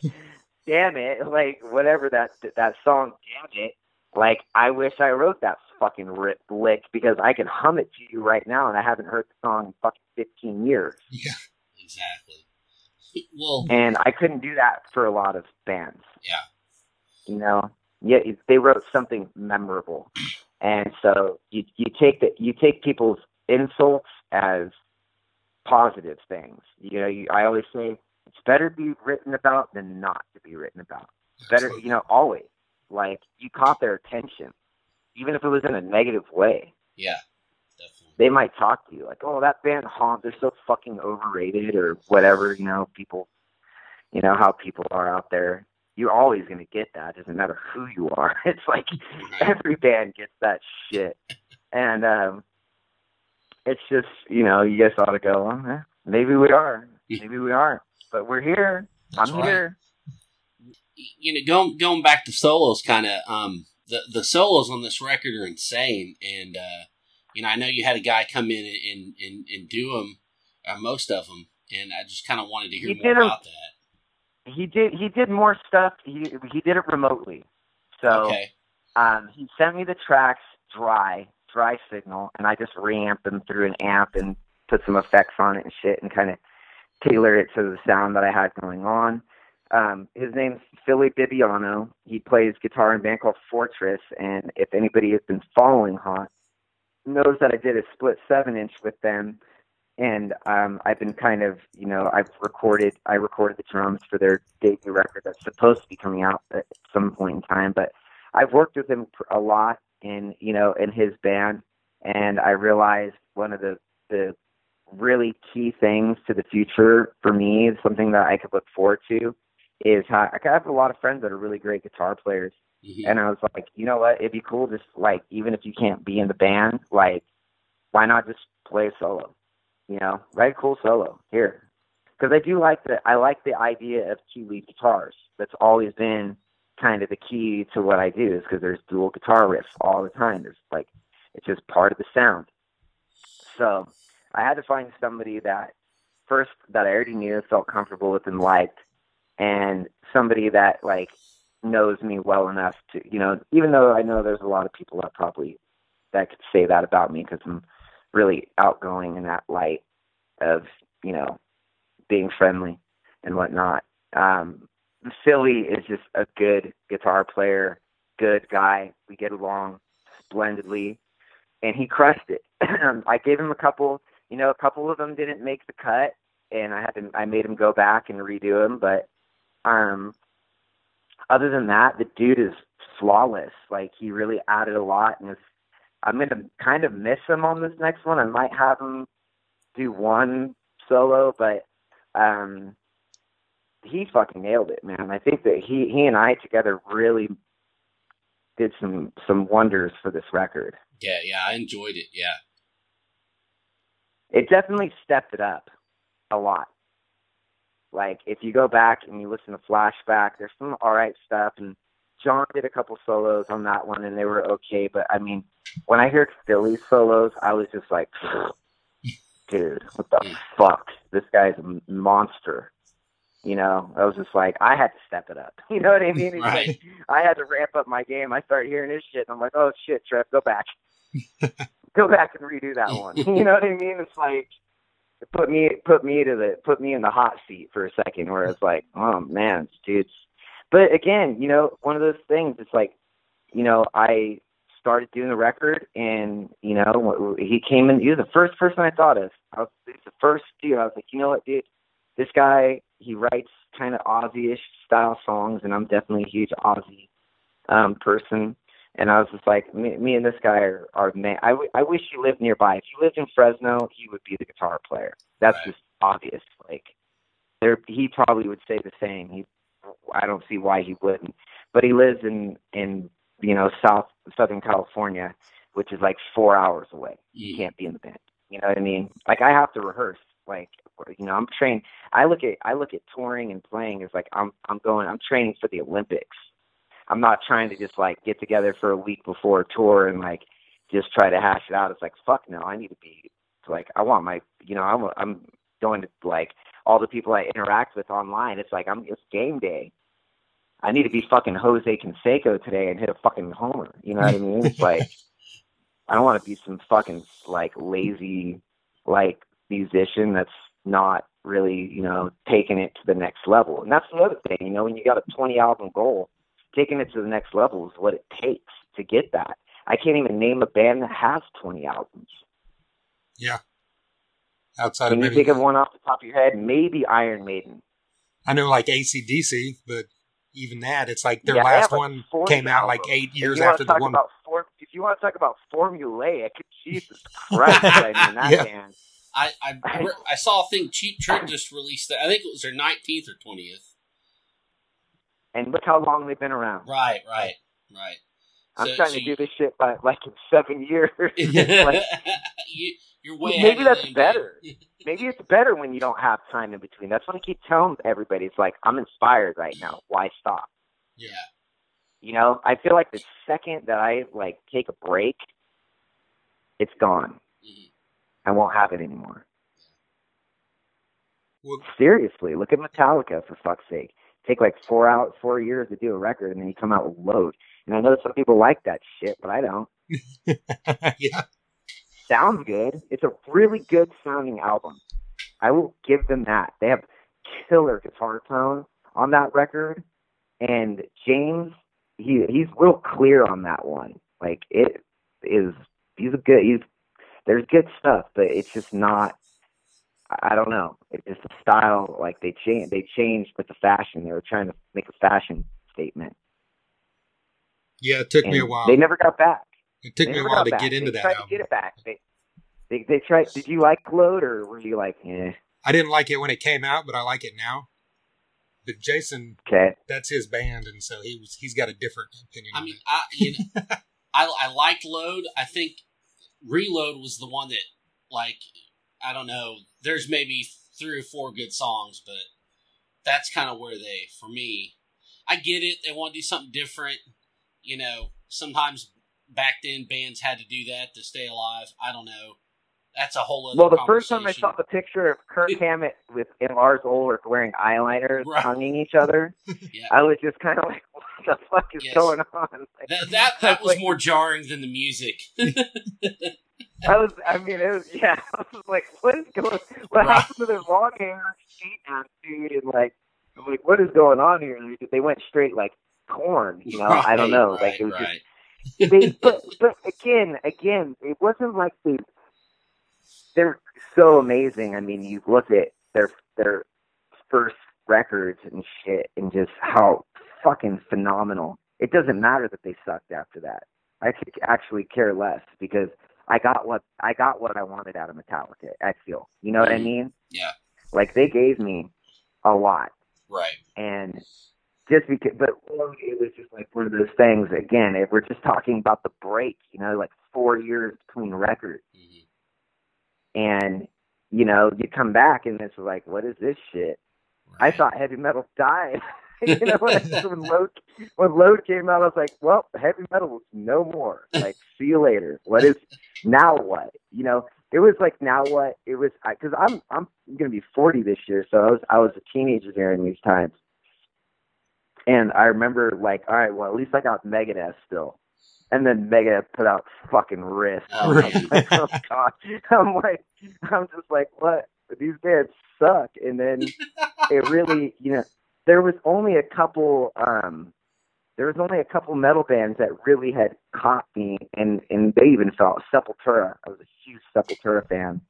damn it, like whatever that that song, damn it, like I wish I wrote that fucking rip lick because I can hum it to you right now, and I haven't heard the song in fucking 15 years, Yeah. Exactly. Well, and I couldn't do that for a lot of bands. yeah. you know yeah they wrote something memorable and so you you take the you take people's insults as positive things you know you, i always say it's better to be written about than not to be written about better you know always like you caught their attention even if it was in a negative way Yeah. Definitely. they might talk to you like, oh, that band Haunt, they're so fucking overrated or whatever. You know, people, you know how people are out there. You're always gonna get that. It Doesn't matter who you are. It's like every band gets that shit, and um, it's just you know you guys ought to go. Well, eh, maybe we are, maybe we aren't, but we're here. That's I'm right. here. you know, going going back to solos, kind of um, the the solos on this record are insane, and uh, you know, I know you had a guy come in and and, and do them, uh, most of them, and I just kind of wanted to hear He more about that. He did. He did more stuff. He he did it remotely. So Okay, um, he sent me the tracks dry, dry signal, and I just reamped them through an amp and put some effects on it and shit, and kind of tailor it to the sound that I had going on. Um, his name's Philly Bibiano. He plays guitar in a band called Fortress, and if anybody has been following Haunt, knows that I did a split seven inch with them and um, I've been kind of, you know, I've recorded, I recorded the drums for their debut record that's supposed to be coming out at some point in time. But I've worked with him a lot in, you know, in his band, and I realized one of the the really key things to the future for me, something that I could look forward to, is how I have a lot of friends that are really great guitar players, mm-hmm. and I was like, you know what, it'd be cool just like even if you can't be in the band, like why not just play solo? You know, write a cool solo here. Because I do like the I like the idea of two lead guitars. That's always been kind of the key to what I do is because there's dual guitar riffs all the time. There's like it's just part of the sound. So I had to find somebody that first that I already knew, felt comfortable with, and liked, and somebody that like knows me well enough to you know even though I know there's a lot of people that probably that could say that about me because I'm really outgoing in that light of you know being friendly and whatnot. Um, Philly is just a good guitar player, good guy. We get along splendidly, and he crushed it. I gave him a couple, you know, a couple of them didn't make the cut, and I had to, I made him go back and redo them. But um, other than that, the dude is flawless. Like he really added a lot, and it's I'm gonna kind of miss him on this next one. I might have him do one solo, but um, he fucking nailed it, man. I think that he he and I together really did some some wonders for this record. Yeah, yeah, I enjoyed it. Yeah, it definitely stepped it up a lot. Like if you go back and you listen to Flashback, there's some all right stuff, and John did a couple solos on that one, and they were okay. But I mean, when I heard Philly solos, I was just like, dude, what the fuck? This guy's a monster. You know, I was just like, I had to step it up. You know what I mean? right. Like, I had to ramp up my game. I started hearing this shit, and I'm like, oh shit, Trev, go back, go back and redo that one. you know what I mean? It's like put me put me to the put me in the hot seat for a second, where it's like, oh man, dude. But again, you know, one of those things. It's like, you know, I started doing the record, and you know, he came in. He was the first person I thought of. I was, he was the first dude. I was like, you know what, dude, this guy he writes kind of Ozzy-ish style songs, and I'm definitely a huge Ozzy um, person. And I was just like, me, me and this guy are, are man. I, w- I wish he lived nearby. If he lived in Fresno, he would be the guitar player. That's right. just obvious. Like, there, he probably would say the same. He, I don't see why he wouldn't. But he lives in in you know, South Southern California, which is like four hours away. You can't be in the band. You know what I mean? Like I have to rehearse. Like you know, I'm trained. I look at I look at touring and playing as like I'm I'm going. I'm training for the Olympics. I'm not trying to just like get together for a week before a tour and like just try to hash it out. It's like fuck no. I need to be like I want my you know I'm I'm going to like all the people I interact with online. It's like I'm it's game day. I need to be fucking Jose Canseco today and hit a fucking homer. You know what I mean? It's like I don't want to be some fucking like lazy like musician that's not really you know taking it to the next level. And that's the other thing. You know, when you got a 20 album goal, taking it to the next level is what it takes to get that. I can't even name a band that has 20 albums. Yeah. Outside Can of you maybe, think of one off the top of your head? Maybe Iron Maiden. I know like ACDC, but even that, it's like their Yeah, last like one four came out like eight years you after the talk one. About form, if you want to talk about formulaic, Jesus Christ! I mean, that Yeah. band. I I, I saw a thing. Cheap Trick just released that. I think it was their nineteenth or twentieth. And look how long they've been around. Right, right, right. I'm So- trying so to you- do this shit by like in seven years. like, you, you're way Maybe that's better. maybe it's better when you don't have time in between. That's what I keep telling everybody. It's like I'm inspired right now. Why stop? yeah, You know, I feel like the second that I like take a break, it's gone. Mhm. I won't have it anymore. Well, Seriously, look at Metallica for fuck's sake. Take like four out four years to do a record, and then you come out with load. And I know some people like that shit, but I don't. yeah, Sounds good. It's a really good sounding album. I will give them that. They have killer guitar tone on that record, and James, he he's real clear on that one. Like it is, he's a good. He's there's good stuff, but it's just not I don't know. It's just a style. Like they changed. They changed with the fashion. They were trying to make a fashion statement. Yeah, it took me a while. They never got back. It took They me a while to back. get into they that tried album. to get it back. They, they they tried. Did you like Load or were you like, eh, I didn't like it when it came out, but I like it now. But Jason, okay? that's his band, and so he was he's got a different opinion. I on mean, it. I you know, I I liked Load. I think Reload was the one that like I don't know. There's maybe three or four good songs, but that's kind of where they for me. I get it. They want to do something different. You know, sometimes back then bands had to do that to stay alive. I don't know. That's a whole other. Well, the first time I saw the picture of Kirk Hammett with and Lars Ulrich wearing eyeliner, Right. tonguing each other, Yeah. I was just kind of like, "What the fuck is Yes. going on?" Like, that that, that was like- more jarring than the music. I was, I mean, it was, yeah. I was like, "What is going? What Right. happened to their long hair, ass dude?" And like, I'm like, "What is going on here?" And they went straight like Korn. You know, I don't know. Right, like it was right. just they, but but again, again, it wasn't like they they're so amazing. I mean, you look at their their first records and shit, and just how fucking phenomenal. It doesn't matter that they sucked after that. I could actually care less because I got what I got what I wanted out of Metallica. I feel, you know what I mean? Yeah. Like they gave me a lot, Right. and just because, but it was just like one of those things. Again, if we're just talking about the break, you know, like four years between records, hmm and you know, you come back and it's like, what is this shit? I thought heavy metal died. you know, when, when load when load came out, I was like, well, heavy metal was no more. Like, see you later. What is now? What you know? It was like now what? It was because I'm I'm gonna be 40 this year, so I was I was a teenager during these times, and I remember like, all right, well, at least I got Megadeth still. And then Megadeth put out fucking Risk. Oh, I'm like, oh god. I'm like, I'm just like, what? These bands suck. And then it really, you know, there was only a couple. um There was only a couple metal bands that really had caught me, and and they even felt Sepultura. I was a huge Sepultura fan,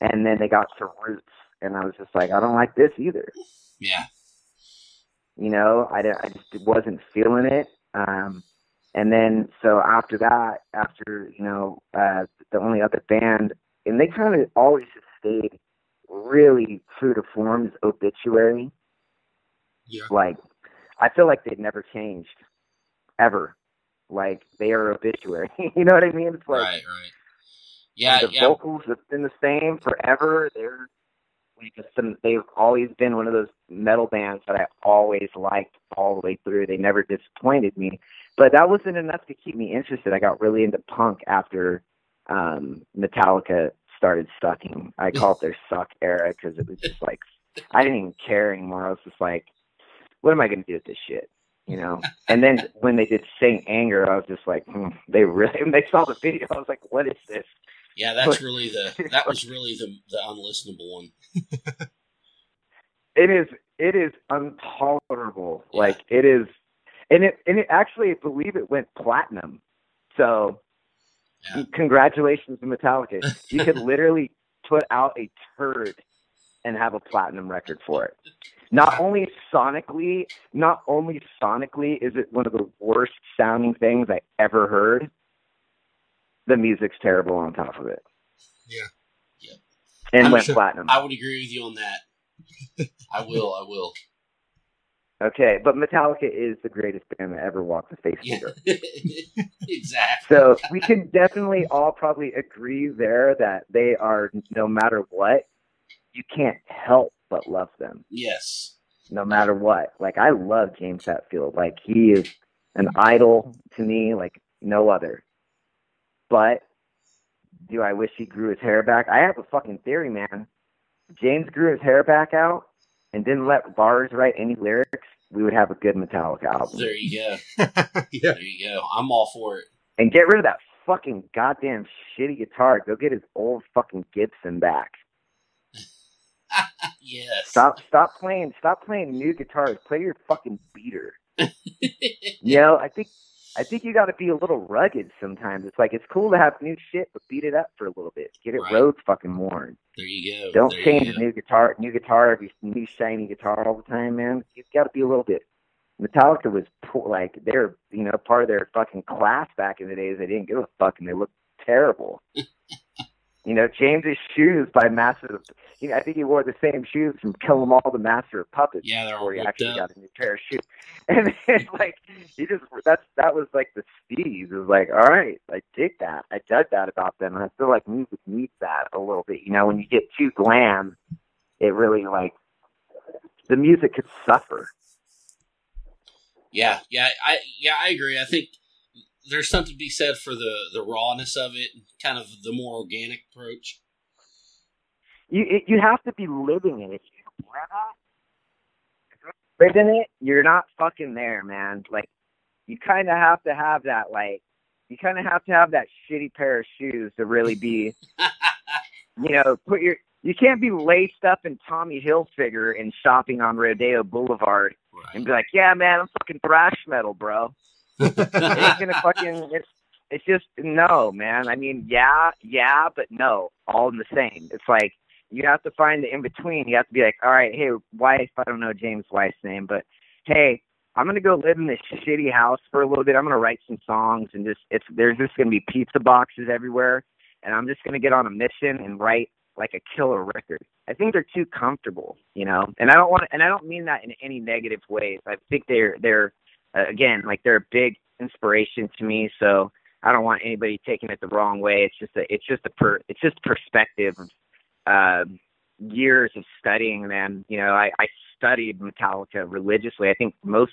and then they got to Roots, and I was just like, I don't like this either. Yeah. You know, I, I just wasn't feeling it. Um, and then so after that, after you know, uh, the only other band, and they kind of always just stayed really true to form is Obituary. Yeah. Like, I feel like they've never changed, ever. Like they are Obituary. you know what I mean? It's like right. Right. Yeah. the Yeah. vocals have been the same forever. They're like some, they've always been one of those metal bands that I always liked all the way through. They never disappointed me, but that wasn't enough to keep me interested. I got really into punk after um Metallica started sucking. I call it their suck era because it was just like I didn't even care anymore. I was just like, what am I going to do with this shit? You know, and then when they did Saint Anger, I was just like, hmm, they really. When they saw the video, I was like, "What is this?" Yeah. That's really the. That was really the the unlistenable one. it is it is intolerable. Yeah. Like it is, and it and it actually I believe it went platinum. So Yeah. congratulations to Metallica. You could literally put out a turd and have a platinum record for it. Not only sonically, not only sonically is it one of the worst sounding things I ever heard. The music's terrible on top of it. Yeah. Yep. And I'm went sure- platinum. I would agree with you on that. I will. I will. Okay, but Metallica is the greatest band that ever walked the face of the earth. exactly. So we can definitely all probably agree there that they are, no matter what, you can't help but love them, Yes. no matter what. Like I love James Hetfield. Like he is an idol to me, like no other. But do I wish he grew his hair back? I have a fucking theory, man. James grew his hair back out and didn't let Lars write any lyrics, we would have a good Metallica album. There you go. yeah. There you go. I'm all for it. and get rid of that fucking goddamn shitty guitar. Go get his old fucking Gibson back. yes. Stop stop playing stop playing new guitars. Play your fucking beater. You know, I think I think you got to be a little rugged sometimes. It's like it's cool to have new shit, but beat it up for a little bit. Get it Right. road fucking worn. There you go. Don't There change a new guitar, new guitar, every new shiny guitar all the time, man. You've got to be a little bit. Metallica was poor, like they're you know part of their fucking class back in the days. They didn't give a fuck and they looked terrible. you know, James's shoes by Master. Of, you know, I think he wore the same shoes from Kill 'Em All, the Master of Puppets. Yeah, they're before he actually up. got a new pair of shoes. And it's like he just that's that was like the steez. It was like, all right, I dig that. I dug that about them, and I feel like music needs that a little bit. You know, when you get too glam, it really like the music could suffer. Yeah, yeah, I yeah, I agree. I think there's something to be said for the the rawness of it, kind of the more organic approach. You it, you have to be living it. If you live in it, you're not fucking there, man. Like you kind of have to have that like you kind of have to have that shitty pair of shoes to really be you know, put your you can't be laced up in Tommy Hilfiger and shopping on Rodeo Boulevard and be like, "Yeah, man, I'm fucking thrash metal, bro." It ain't gonna fucking. It's it's just no, man. I mean, yeah, yeah, but no, all in the same. It's like you have to find the in between. You have to be like, all right, hey, wife. I don't know James' wife's name, but hey, I'm gonna go live in this shitty house for a little bit. I'm gonna write some songs and just it's there's just gonna be pizza boxes everywhere, and I'm just gonna get on a mission and write like a killer record. I think they're too comfortable, you know, and I don't want and I don't mean that in any negative ways. I think they're they're uh, again like they're a big inspiration to me. So I don't want anybody taking it the wrong way. It's just a it's just a per it's just perspective of uh, years of studying them. You know, I, I studied Metallica religiously. I think most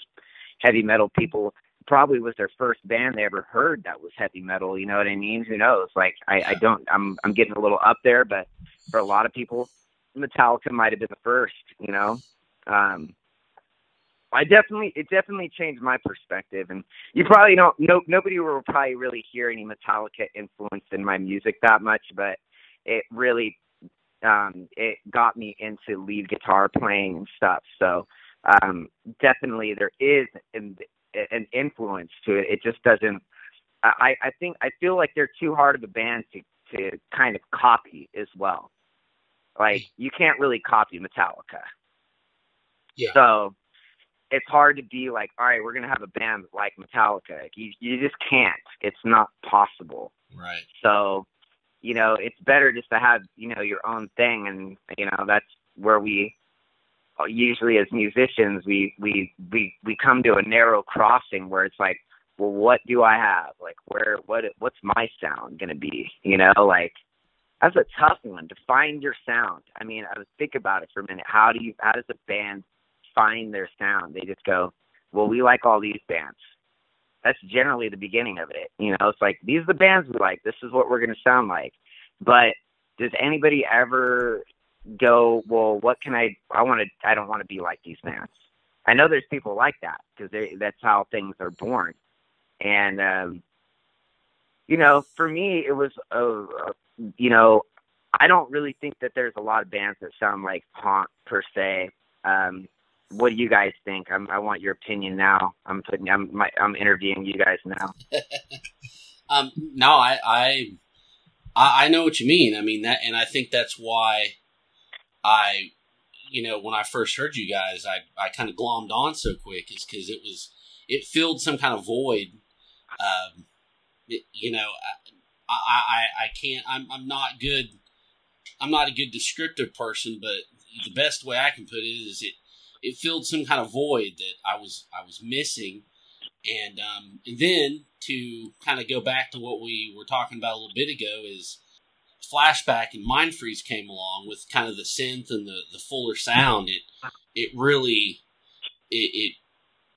heavy metal people probably was their first band they ever heard that was heavy metal. You know what I mean? Who knows? Like I, I don't I'm I'm getting a little up there, but for a lot of people, Metallica might have been the first. You know. Um, I definitely, it definitely changed my perspective, and you probably don't. No, nobody will probably really hear any Metallica influence in my music that much, but it really, um, it got me into lead guitar playing and stuff. So, um, definitely there is an, an influence to it. It just doesn't. I, I think I feel like they're too hard of a band to to kind of copy as well. Like you can't really copy Metallica. Yeah. So it's hard to be like, all right, we're gonna have a band like Metallica. Like, you you just can't. It's not possible. Right. So, you know, it's better just to have you know your own thing, and you know that's where we usually as musicians we we we we come to a narrow crossing where it's like, well, what do I have? Like, where what what's my sound gonna be? You know, like that's a tough one to find your sound. I mean, I was think about it for a minute. How do you how does a band find their sound? They just go, well, we like all these bands. That's generally the beginning of it. You know, it's like these are the bands we like. This is what we're going to sound like. But does anybody ever go, well, what can I? I want to. I don't want to be like these bands. I know there's people like that because that's how things are born. And um, you know, for me, it was a, a you know, I don't really think that there's a lot of bands that sound like Haunt per se. Um, what do you guys think? I'm, I want your opinion now. I'm putting, I'm, my, I'm interviewing you guys now. Um, no, I, I, I know what you mean. I mean that, and I think that's why I, you know, when I first heard you guys, I, I kind of glommed on so quick is because it was, it filled some kind of void. Um, it, you know, I, I, I can't, I'm, I'm not good. I'm not a good descriptive person, but the best way I can put it is it, it filled some kind of void that I was, I was missing. And, um, and then to kind of go back to what we were talking about a little bit ago is flashback and mind freeze came along with kind of the synth and the, the fuller sound. It, it really, it, it,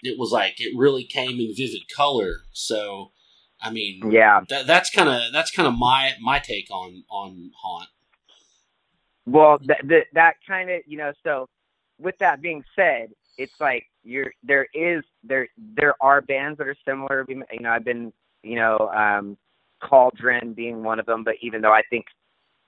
it was like, it really came in vivid color. So, I mean, Yeah. that, that's kind of, that's kind of my, my take on, on Haunt. Well, that, that, that kind of, you know, so with that being said, it's like you're, there is, there, there are bands that are similar. You know, I've been, you know, um, Cauldron being one of them, but even though I think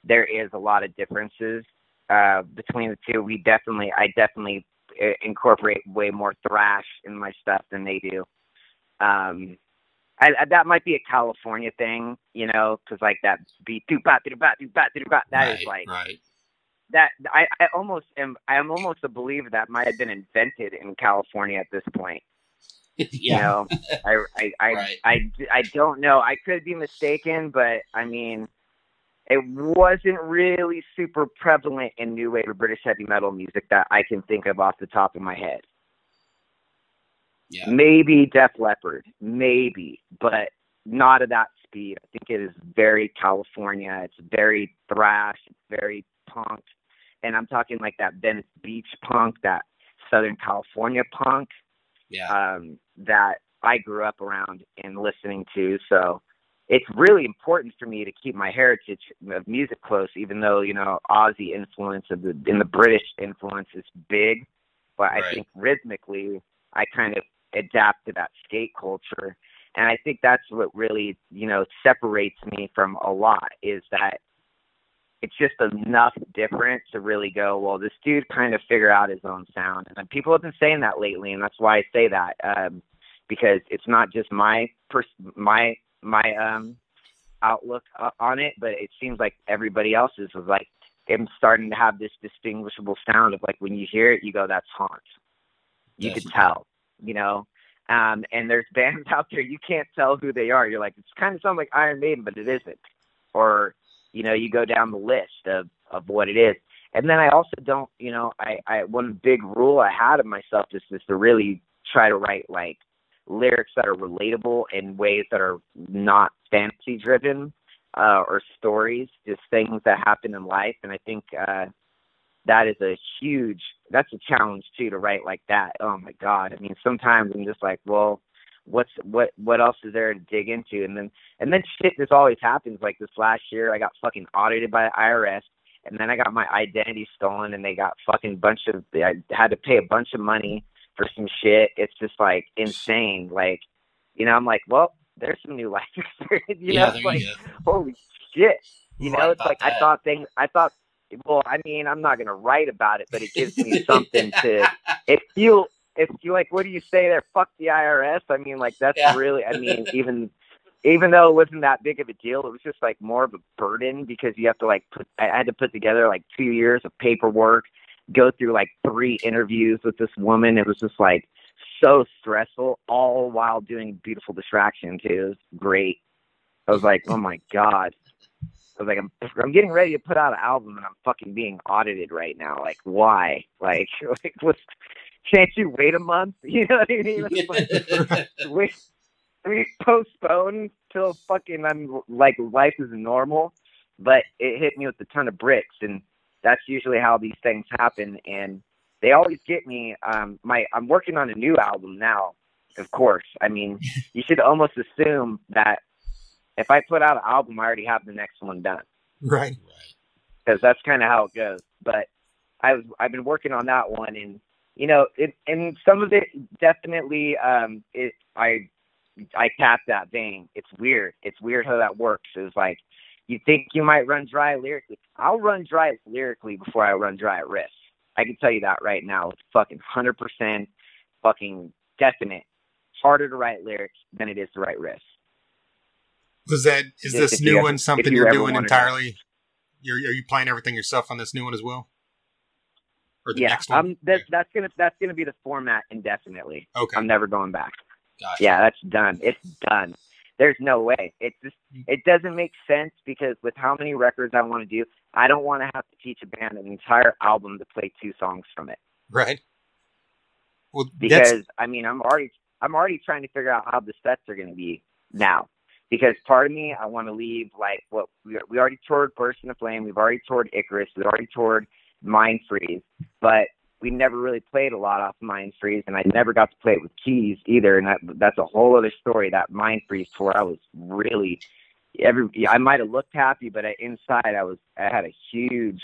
there is a lot of differences, uh, between the two, we definitely, I definitely uh, incorporate way more thrash in my stuff than they do. Um, I, I, that might be a California thing, you know, because like that beat do bat do bat do bat do bat. That right, is like right. That. I, I almost am. I am almost a believer that might have been invented in California at this point. yeah. You know, I, I, I, Right. I, I don't know. I could be mistaken, but I mean, it wasn't really super prevalent in new wave or British heavy metal music that I can think of off the top of my head. Yeah. Maybe Def Leppard, maybe, but not at that speed. I think it is very California. It's very thrash. It's very punk, and I'm talking like that Venice Beach punk, that Southern California punk Yeah. um, that I grew up around and listening to. So it's really important for me to keep my heritage of music close, even though you know Ozzy influence of the in the British influence is big. But I think rhythmically, I kind of adapt to that skate culture, and I think that's what really you know separates me from a lot is that it's just enough different to really go, well, this dude kind of figure out his own sound. And people have been saying that lately, and that's why I say that um, because it's not just my pers- my my um, outlook uh, on it, but it seems like everybody else's was like I'm starting to have this distinguishable sound of like when you hear it, you go, that's haunt. You could tell, you know. Um, and there's bands out there you can't tell who they are. You're like, it's kind of sounds like Iron Maiden, but it isn't. Or you know, you go down the list of of what it is. And then I also don't, you know, I, I one big rule I had of myself is just to really try to write like lyrics that are relatable in ways that are not fantasy driven uh, or stories, just things that happen in life. And I think uh, that is a huge, that's a challenge too to write like that. Oh my God. I mean, sometimes I'm just like, well, what's what what else is there to dig into? And then and then shit this always happens. Like this last year i got fucking audited by the irs and then i got my identity stolen and they got fucking bunch of i had to pay a bunch of money for some shit. It's just like insane. Like you know i'm like well there's some new life experience you yeah, know? it's like you holy shit. You know it's like i thought things i thought well i mean i'm not going to write about it but it gives me something to it you if you like what do you say there fuck the irs i mean like that's Yeah. really i mean even even though it wasn't that big of a deal it was just like more of a burden because you have to like put i had to put together like two years of paperwork go through like three interviews with this woman it was just like so stressful all while doing beautiful distraction too it was great i was like oh my god I was like, I'm, I'm getting ready to put out an album and I'm fucking being audited right now. Like, why? Like, like what's, can't you wait a month? You know what I mean? It's like, wait, we postpone till fucking I'm like life is normal, but it hit me with a ton of bricks, and that's usually how these things happen. And they always get me. Um, my I'm working on a new album now. Of course, I mean, you should almost assume that if I put out an album, I already have the next one done Right. because that's kind of how it goes. But I was I've been working on that one, and you know, it, and some of it definitely um, it I I tap that vein. It's weird. It's weird how that works. It's like you think you might run dry lyrically. I'll run dry lyrically before I run dry at riffs. I can tell you that right now. It's fucking hundred percent, fucking definite. Harder to write lyrics than it is to write riffs. Was that is Just this new ever- one something you you're doing entirely? You're are you playing everything yourself on this new one as well? Or the yeah, next one? um, that's that's gonna that's gonna be the format indefinitely. okay. I'm never going back. Gotcha. Yeah, that's done. It's done. There's no way. It just it doesn't make sense because with how many records I want to do, I don't want to have to teach a band an entire album to play two songs from it. Right. Well, that's Because I mean, I'm already I'm already trying to figure out how the sets are going to be now. Because part of me, I want to leave like what we we already toured Burst into Flame, we've already toured Icarus, we've already toured Mind Freeze, but we never really played a lot off Mind Freeze, and I never got to play it with keys either. And that that's a whole other story. That Mind Freeze tour, I was really every I might have looked happy, but inside I was I had a huge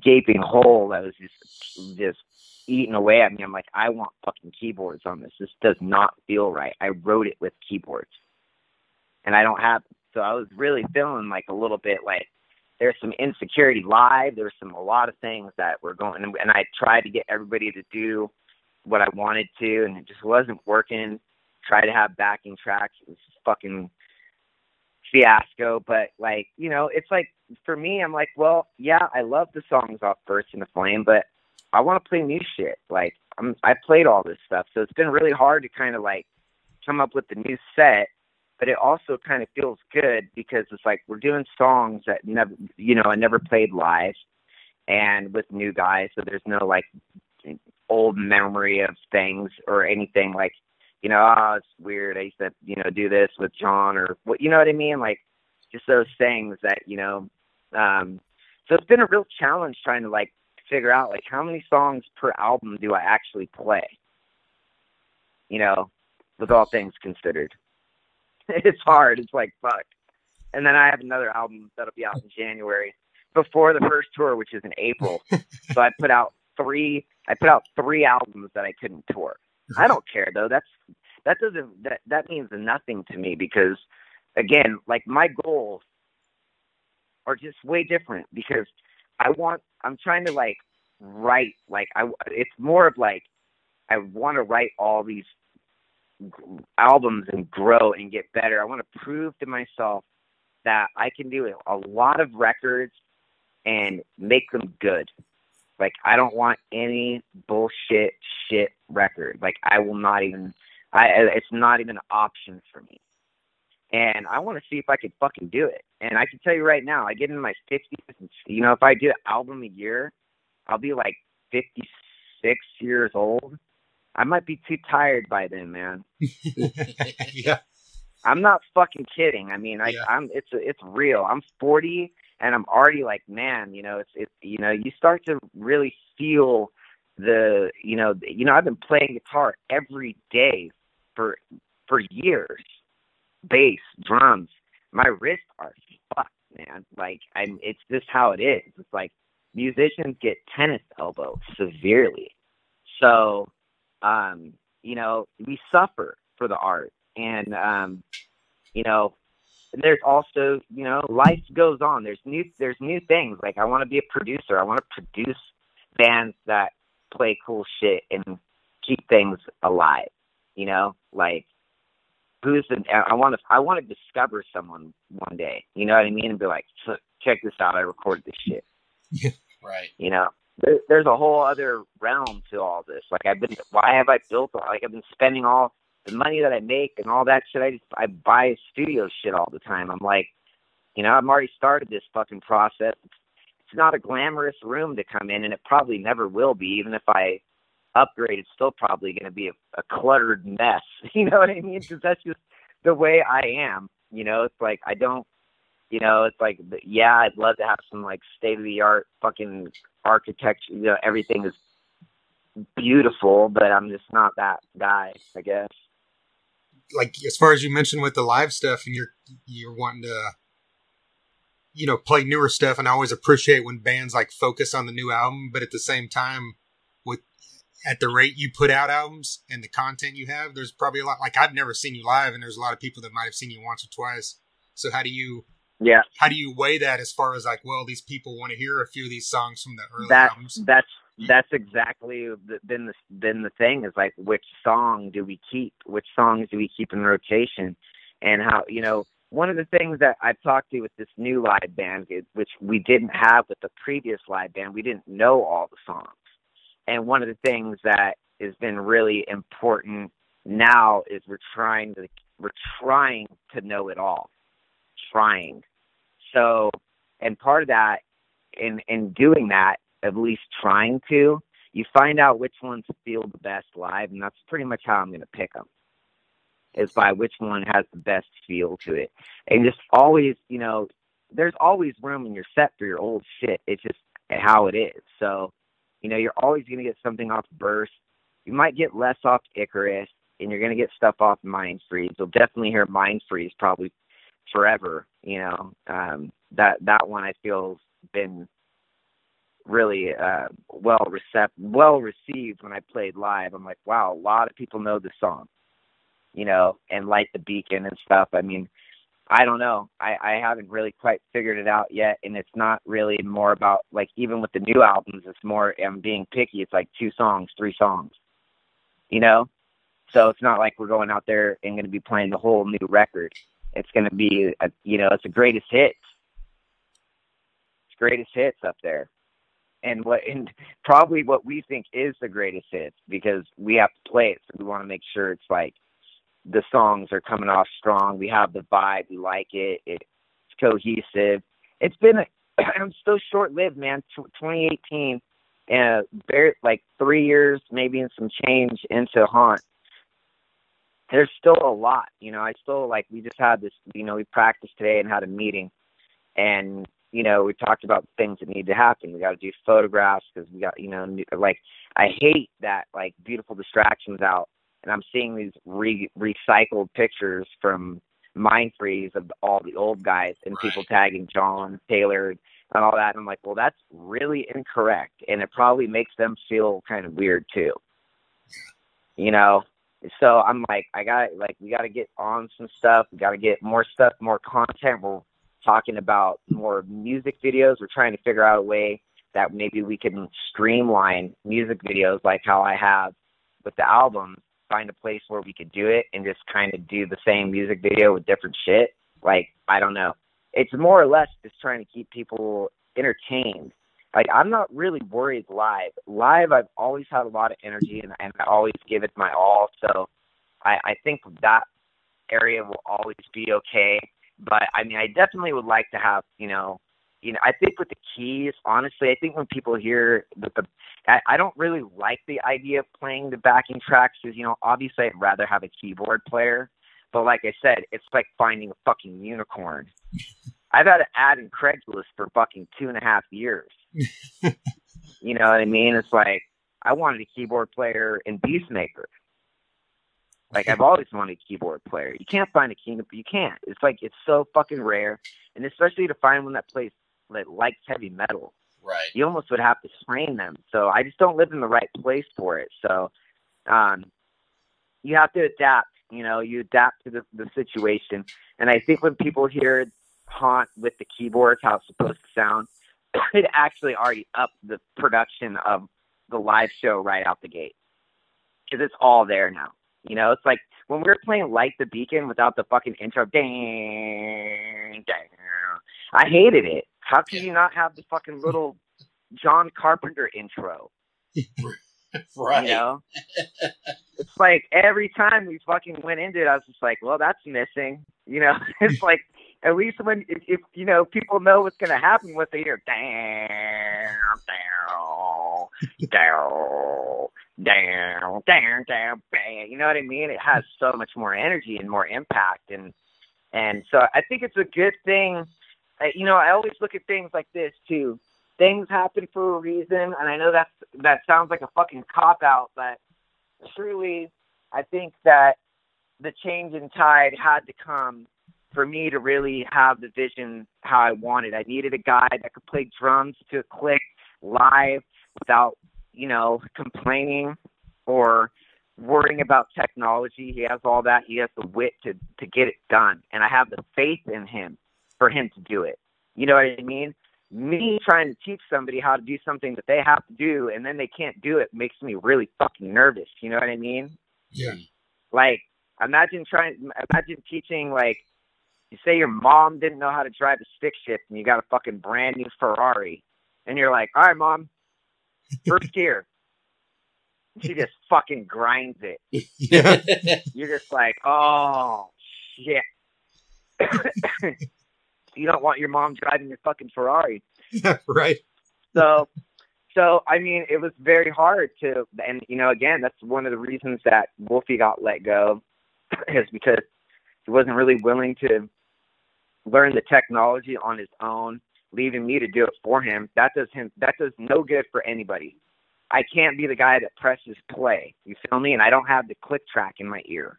gaping hole that was just just eating away at me. I'm like, I want fucking keyboards on this. This does not feel right. I wrote it with keyboards, and I don't have. So I was really feeling like a little bit like there's some insecurity live. There's some a lot of things that were going, and, I tried to get everybody to do what I wanted to, and it just wasn't working. Tried to have backing tracks. It's fucking fiasco. But like, you know, it's like for me, I'm like, well, yeah, I love the songs off Burst into Flame, but I want to play new shit. Like, I'm I played all this stuff, so it's been really hard to kind of like come up with the new set. But it also kind of feels good because it's like we're doing songs that never, you know, I never played live, and with new guys, so there's no like old memory of things or anything like you know, oh, it's weird. I used to, you know, do this with John or what, you know what I mean? Like just those things that, you know, um, so it's been a real challenge trying to like figure out like how many songs per album do I actually play? You know, with all things considered. it's hard. It's like fuck. And then I have another album that'll be out in January before the first tour, which is in April. so I put out three I put out three albums that I couldn't tour. I don't care though. That's that doesn't that that means nothing to me because again, like my goals are just way different because I want I'm trying to like write like I it's more of like I want to write all these albums and grow and get better. I want to prove to myself that I can do a lot of records and make them good. Like I don't want any bullshit shit record. Like I will not even I it's not even an option for me. And I want to see if I can fucking do it. And I can tell you right now, I get in my 50s. and You know, if I do an album a year, I'll be like 56 years old. I might be too tired by then, man. yeah. I'm not fucking kidding. I mean, I, yeah. I'm it's it's real. I'm 40 and I'm already like, man, you know, it's it's you know, you start to really feel the you know you know I've been playing guitar every day for for years, bass, drums. My wrists are fucked, man. Like I'm, it's just how it is. It's like musicians get tennis elbow severely, so um, you know we suffer for the art, and um, you know there's also you know life goes on. There's new there's new things. Like i want to be a producer. I want to produce bands that play cool shit and keep things alive you know? Like who's the i want to i want to discover someone one day you know what i mean? And be like check this out. I recorded this shit. Yeah. Right. You know there, there's a whole other realm to all this like i've been why have i built like i've been spending all the money that I make and all that shit, I just I buy studio shit all the time. I'm like, you know, I've already started this fucking process. It's not a glamorous room to come in, and it probably never will be. Even if I upgrade, it's still probably going to be a, a cluttered mess. You know what I mean? Because that's just the way I am. You know, it's like I don't. You know, it's like yeah, I'd love to have some like state of the art fucking architecture. You know, everything is beautiful, but I'm just not that guy. I guess like as far as you mentioned with the live stuff and you're you're wanting to you know play newer stuff and I always appreciate when bands like focus on the new album but at the same time with at the rate you put out albums and the content you have there's probably a lot like I've never seen you live and there's a lot of people that might have seen you once or twice so how do you yeah. How do you weigh that as far as like well these people want to hear a few of these songs from the early that, albums? that's that's exactly the, been the been the thing is like which song do we keep? Which songs do we keep in rotation? And how you know one of the things that I've talked to with this new live band which we didn't have with the previous live band we didn't know all the songs. And one of the things that has been really important now is we're trying to we're trying to know it all trying so and part of that in in doing that at least trying to, you find out which ones feel the best live, and that's pretty much how I'm going to pick them. Is by which one has the best feel to it, and just always, you know, there's always room in your set for your old shit. It's just how it is. So, you know, you're always going to get something off Burst. You might get less off Icarus, and you're going to get stuff off Mind Freeze. You'll definitely hear Mind Freeze probably forever. You know, um, that that one I feel's been really uh, well recept well received when I played live. I'm like, wow, a lot of people know this song, you know, and Light the Beacon and stuff. I mean, I don't know. I, I haven't really quite figured it out yet, and it's not really more about like even with the new albums, it's more I'm being picky. It's like two songs, three songs, you know. So it's not like we're going out there and going to be playing the whole new record. It's going to be, a, you know, it's the greatest hits. It's greatest hits up there, and what and probably what we think is the greatest hits because we have to play it, so we want to make sure it's like the songs are coming off strong. We have the vibe. We like it. It's cohesive. It's been a, I'm so short lived, man. 2018, and uh, like three years, maybe in some change into Haunt. There's still a lot, you know. I still like. We just had this, you know. We practiced today and had a meeting, and you know, we talked about things that need to happen. We got to do photographs because we got, you know, like I hate that like beautiful distractions out and I'm seeing these re- recycled pictures from Mind Freeze of all the old guys and people tagging John Taylor and all that. And I'm like, well, that's really incorrect, and it probably makes them feel kind of weird too. You know, so I'm like, I got like, we got to get on some stuff. We got to get more stuff, more content. We're talking about more music videos. We're trying to figure out a way that maybe we can streamline music videos like how I have with the albums find a place where we could do it and just kind of do the same music video with different shit. Like, I don't know. It's more or less just trying to keep people entertained. Like, I'm not really worried live. Live, I've always had a lot of energy and, and I always give it my all. So I, I think that area will always be okay. But I mean, I definitely would like to have, you know, you know, I think with the keys, honestly, I think when people hear the, the I, I don't really like the idea of playing the backing tracks because, you know, obviously I'd rather have a keyboard player. But like I said, it's like finding a fucking unicorn. I've had an ad in Craigslist for fucking two and a half years. you know what I mean? It's like I wanted a keyboard player in Beastmaker. Like I've always wanted a keyboard player. You can't find a keyboard. You can't. It's like it's so fucking rare, and especially to find one that plays that likes heavy metal. Right. You almost would have to train them. So I just don't live in the right place for it. So um, you have to adapt. You know, you adapt to the, the situation. And I think when people hear Haunt with the keyboards, how it's supposed to sound, it actually already up the production of the live show right out the gate because it's all there now. You know, it's like when we were playing Light the Beacon without the fucking intro. Dang, dang. I hated it. How could you not have the fucking little John Carpenter intro? right. You know? it's like every time we fucking went into it, I was just like, well, that's missing. You know, it's like at least when if, if you know people know what's gonna happen with the hear down, down, down, down, down, down. You know what I mean? It has so much more energy and more impact, and and so I think it's a good thing you know, I always look at things like this too. Things happen for a reason, and I know that's that sounds like a fucking cop out, but truly, I think that the change in tide had to come for me to really have the vision how I wanted. I needed a guy that could play drums to a click live without, you know, complaining or worrying about technology. He has all that. He has the wit to to get it done, and I have the faith in him for him to do it. You know what I mean? Me trying to teach somebody how to do something that they have to do and then they can't do it makes me really fucking nervous. You know what I mean? Yeah. Like, imagine trying, imagine teaching, like, you say your mom didn't know how to drive a stick shift and you got a fucking brand new Ferrari. And you're like, all right, mom, first gear. She just fucking grinds it. Yeah. You're just like, oh, shit. you don't want your mom driving your fucking Ferrari. right. So, so I mean, it was very hard to, and you know, again, that's one of the reasons that Wolfie got let go, is because he wasn't really willing to learn the technology on his own, leaving me to do it for him. That does him. That does no good for anybody. I can't be the guy that presses play. You feel me? And I don't have the click track in my ear.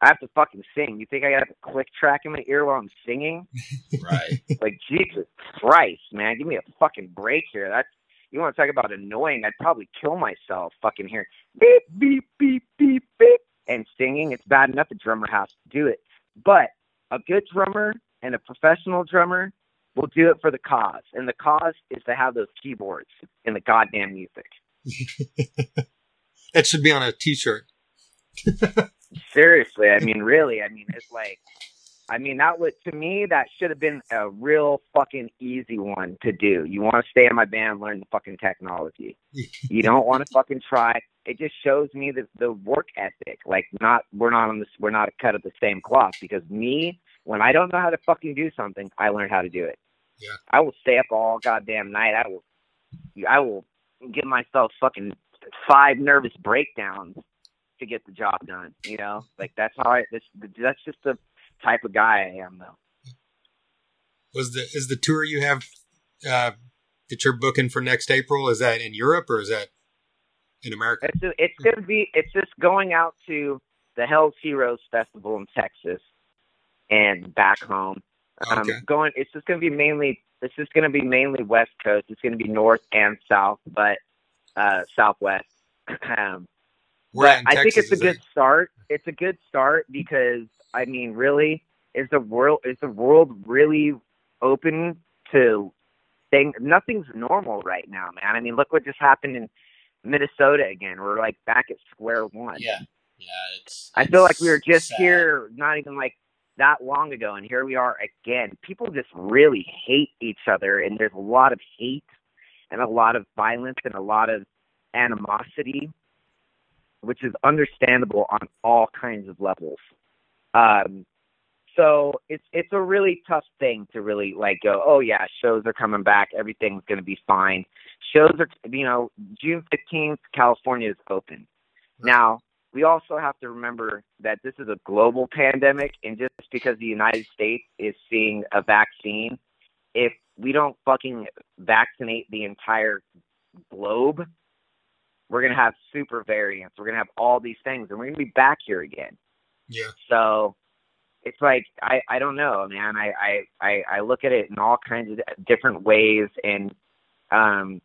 I have to fucking sing. You think I got a click track in my ear while I'm singing? Right. like Jesus Christ, man, give me a fucking break here. That's you want to talk about annoying? I'd probably kill myself fucking hearing beep beep beep beep beep and singing. It's bad enough a drummer has to do it, but a good drummer and a professional drummer will do it for the cause, and the cause is to have those keyboards in the goddamn music. that should be on a T-shirt. Seriously, I mean, really, I mean, it's like, I mean, that would to me that should have been a real fucking easy one to do. You want to stay in my band, learn the fucking technology. you don't want to fucking try. It just shows me the the work ethic. Like, not we're not on this, we're not cut of the same cloth. Because me, when I don't know how to fucking do something, I learn how to do it. Yeah. I will stay up all goddamn night. I will, I will give myself fucking five nervous breakdowns to get the job done. You know, like that's how I. This, that's just the type of guy I am, though. Was the is the tour you have uh, that you're booking for next April? Is that in Europe or is that in America? It's it's gonna be. It's just going out to the Hell's Heroes Festival in Texas and back home. Um, Okay. Going. It's just gonna be mainly. It's just gonna be mainly West Coast. It's gonna be North and South, but uh, Southwest. um, but I think it's a good that? start. It's a good start because I mean, really, is the world is the world really open to things? Nothing's normal right now, man. I mean, look what just happened in Minnesota again. We're like back at square one. Yeah, yeah. It's. I feel like we were just sad. here not even like that long ago, and here we are again. People just really hate each other, and there's a lot of hate and a lot of violence and a lot of animosity, which is understandable on all kinds of levels. Um, so it's it's a really tough thing to really like go. Oh yeah, shows are coming back. Everything's going to be fine. Shows are you know June fifteenth, California is open. Now we also have to remember that this is a global pandemic, and just because the United States is seeing a vaccine, if we don't fucking vaccinate the entire globe, we're gonna have super variants. We're gonna have all these things, and we're gonna be back here again. Yeah. So it's like I I don't know, man. I I I, I look at it in all kinds of different ways, and um,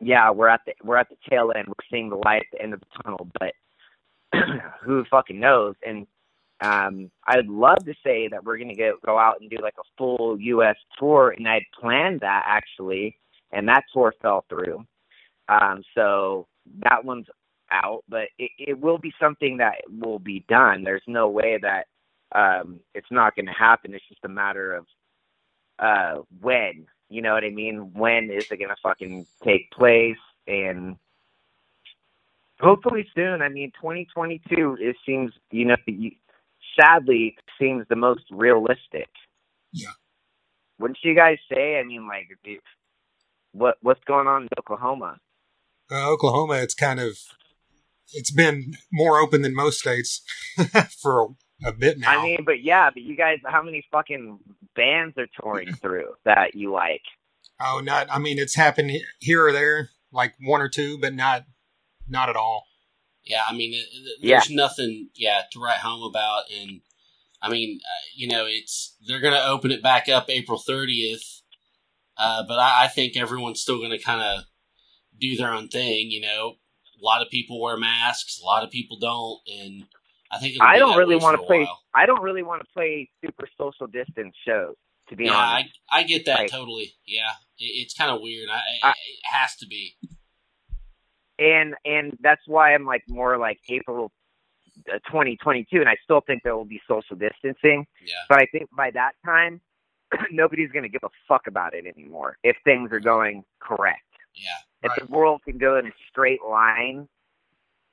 yeah, we're at the we're at the tail end. We're seeing the light at the end of the tunnel, but who fucking knows? And um, I'd love to say that we're gonna go go out and do like a full U.S. tour, and I'd planned that actually, and that tour fell through. Um, so that one's out, but it, it will be something that will be done. There's no way that um, it's not going to happen. It's just a matter of uh, when. You know what I mean? When is it going to fucking take place? And hopefully soon. I mean, 2022. It seems, you know, sadly, seems the most realistic. Yeah. Wouldn't you guys say? I mean, like, what what's going on in Oklahoma? Uh, Oklahoma, it's kind of it's been more open than most states for a, a bit now. I mean, but yeah, but you guys, how many fucking bands are touring through that you like? oh, not. I mean, it's happened here or there, like one or two, but not not at all. Yeah, I mean, it- it- Yeah. there's nothing, yeah, to write home about, and I mean, uh, you know, it's they're going to open it back up April 30th, uh, but I, I think everyone's still going to kind of do their own thing. You know, a lot of people wear masks, a lot of people don't, and I think I don't really want to play. while. I don't really want to play super social distance shows. To be Yeah, honest, I, I get that Like- totally. Yeah, it, it's kind of weird. I, I- it has to be. and and that's why I'm like more like April uh, 2022, and I still think there will be social distancing. Yeah, But I think by that time, nobody's going to give a fuck about it anymore if things are going correct. yeah, If the world can go in a straight line,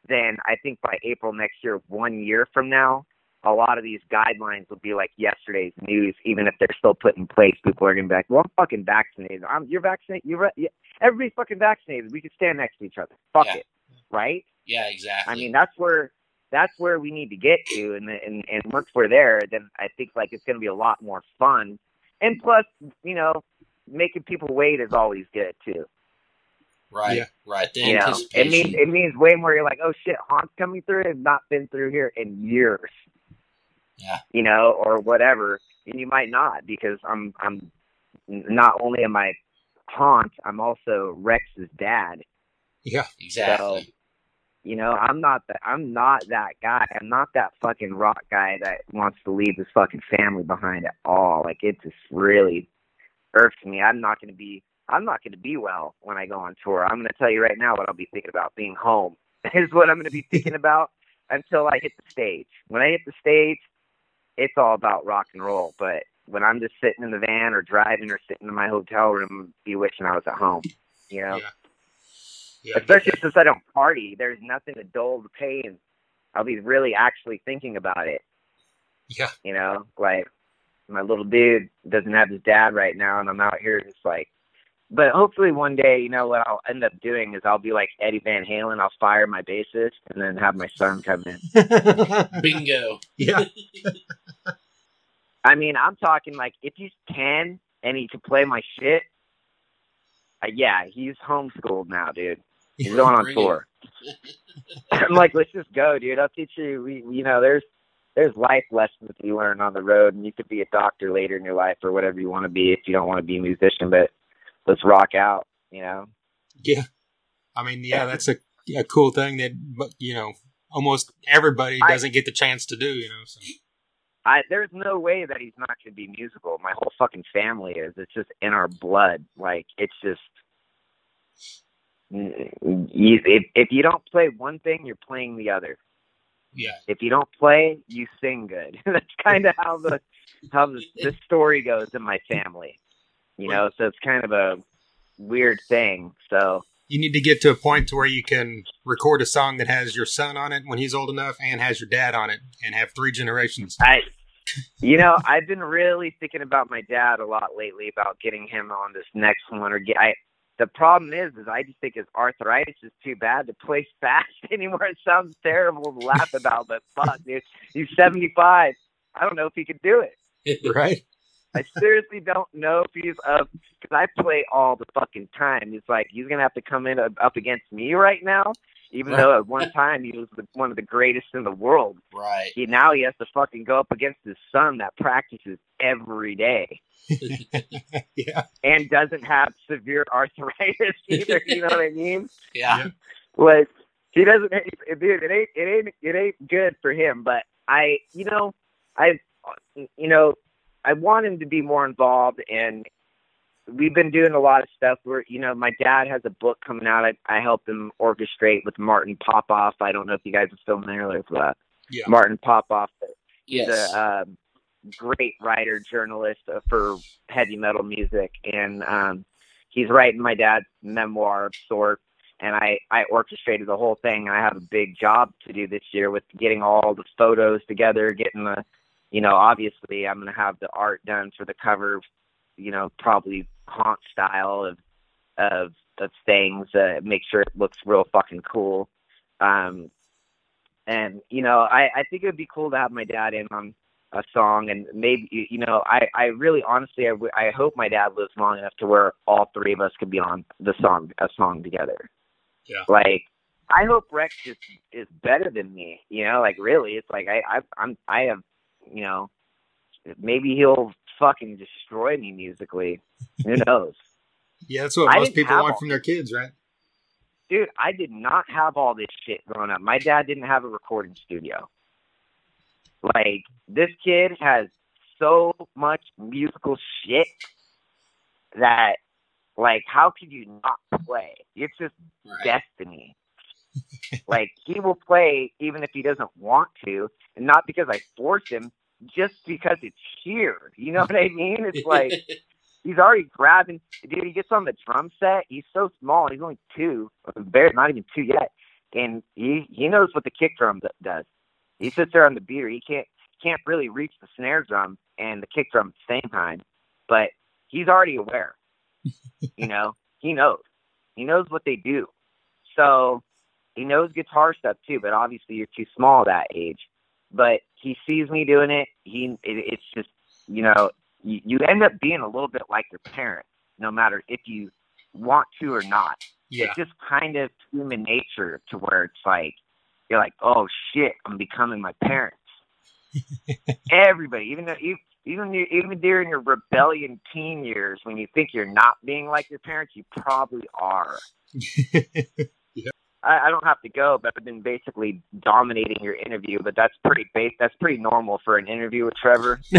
then I think by April next year, one year from now, a lot of these guidelines will be like yesterday's news. Even if they're still put in place, people are gonna be like, "Well, I'm fucking vaccinated. I'm you're vaccinated. You're re- yeah, everybody's fucking vaccinated. We can stand next to each other. Fuck Yeah. it, right? yeah, exactly. I mean, that's where that's where we need to get to, and and and once we're there, then I think like it's gonna be a lot more fun. And plus, you know, making people wait is always good too. Right, Yeah. right. The You know, it means it means way more. You're like, oh shit, Haunt's coming through. I've not been through here in years. Yeah. You know, or whatever, and you might not because I'm I'm not only am I Haunt, I'm also Rex's dad. Yeah, exactly. You know, I'm not that. I'm not that guy. I'm not that fucking rock guy that wants to leave his fucking family behind at all. Like it just really irks me. I'm not going to be. I'm not going to be well when I go on tour. I'm going to tell you right now what I'll be thinking about. Being home is what I'm going to be thinking about. until I hit the stage. When I hit the stage, it's all about rock and roll. But when I'm just sitting in the van or driving or sitting in my hotel room, be wishing I was at home. You know, Yeah. Yeah, especially since I don't party. There's nothing to dull the pain. I'll be really actually thinking about it. yeah, You know, like my little dude doesn't have his dad right now, and I'm out here just like. But hopefully one day, you know what I'll end up doing is I'll be like Eddie Van Halen. I'll fire my bassist and then have my son come in. Bingo. yeah, I mean, I'm talking like if he's ten and he can play my shit. Uh, yeah, he's homeschooled now, dude. He's going on tour. I'm like, let's just go, dude. I'll teach you. We, you know, there's there's life lessons you learn on the road, and you could be a doctor later in your life or whatever you want to be if you don't want to be a musician. But let's rock out, you know. yeah. I mean, yeah, that's a, a cool thing that, but you know, almost everybody doesn't get the chance to do. You know, so I there's no way that he's not going to be musical. My whole fucking family is. It's just in our blood. Like it's just. You, if if you don't play one thing, you're playing the other. yeah, If you don't play, you sing good. That's kind of how the how the, the story goes in my family. You know, so it's kind of a weird thing. So you need to get to a point to where you can record a song that has your son on it when he's old enough, and has your dad on it, and have three generations. I, you know, I've been really thinking about my dad a lot lately about getting him on this next one or get. I, the problem is, is I just think his arthritis is too bad to play fast anymore. It sounds terrible to laugh about, but fuck, dude, he's seventy five. I don't know if he could do it. Right? I seriously don't know if he's up because I play all the fucking time. It's like he's gonna have to come in up up against me right now, even though at one time he was the, one of the greatest in the world. Right. He now he has to fucking go up against his son that practices every day yeah, and doesn't have severe arthritis either. You know what I mean? Yeah. Like he doesn't, it, dude. It ain't, it ain't, it ain't good for him. But I, you know, I, you know, I want him to be more involved, and we've been doing a lot of stuff. Where you know, my dad has a book coming out. I, I helped him orchestrate with Martin Popoff. I don't know if you guys are familiar with that. yeah, Martin Popoff, Yes. a um, great writer journalist uh, for heavy metal music, and um, he's writing my dad's memoir of sort. And I I orchestrated the whole thing. And I have a big job to do this year with getting all the photos together, getting the, you know, obviously I'm gonna have the art done for the cover, you know, probably haunt style of of of things. Uh, make sure it looks real fucking cool. Um, and you know, I I think it would be cool to have my dad in on a song and maybe you you know i i really honestly I, w- I hope my dad lives long enough to where all three of us could be on the song a song together Yeah. like i hope rex is is better than me you know like really it's like i i i'm i have you know maybe he'll fucking destroy me musically who knows yeah. That's what I most people want all- from their kids, right? dude, I did not have all this shit growing up. My dad didn't have a recording studio. Like this kid has so much musical shit that like how could you not play? It's just Right. destiny. Like he will play even if he doesn't want to, and not because I force him, just because it's here. You know what I mean? It's like he's already grabbing. Dude, he gets on the drum set. He's so small. He's only two, barely not even two yet, and he he knows what the kick drum does. He sits there on the beater. He can't can't really reach the snare drum and the kick drum at the same time, but he's already aware. you know, he knows. He knows what they do. So he knows guitar stuff too. But obviously, you're too small that age. But he sees me doing it. He it, it's just you know you, you end up being a little bit like your parents, no matter if you want to or not. Yeah, It's just kind of human nature to where it's like you're like, oh shit, I'm becoming my parents. Everybody, even though you, even you, even during your rebellion teen years, when you think you're not being like your parents, you probably are. I, I don't have to go, but I've been basically dominating your interview. But that's pretty base. That's pretty normal for an interview with Trevor.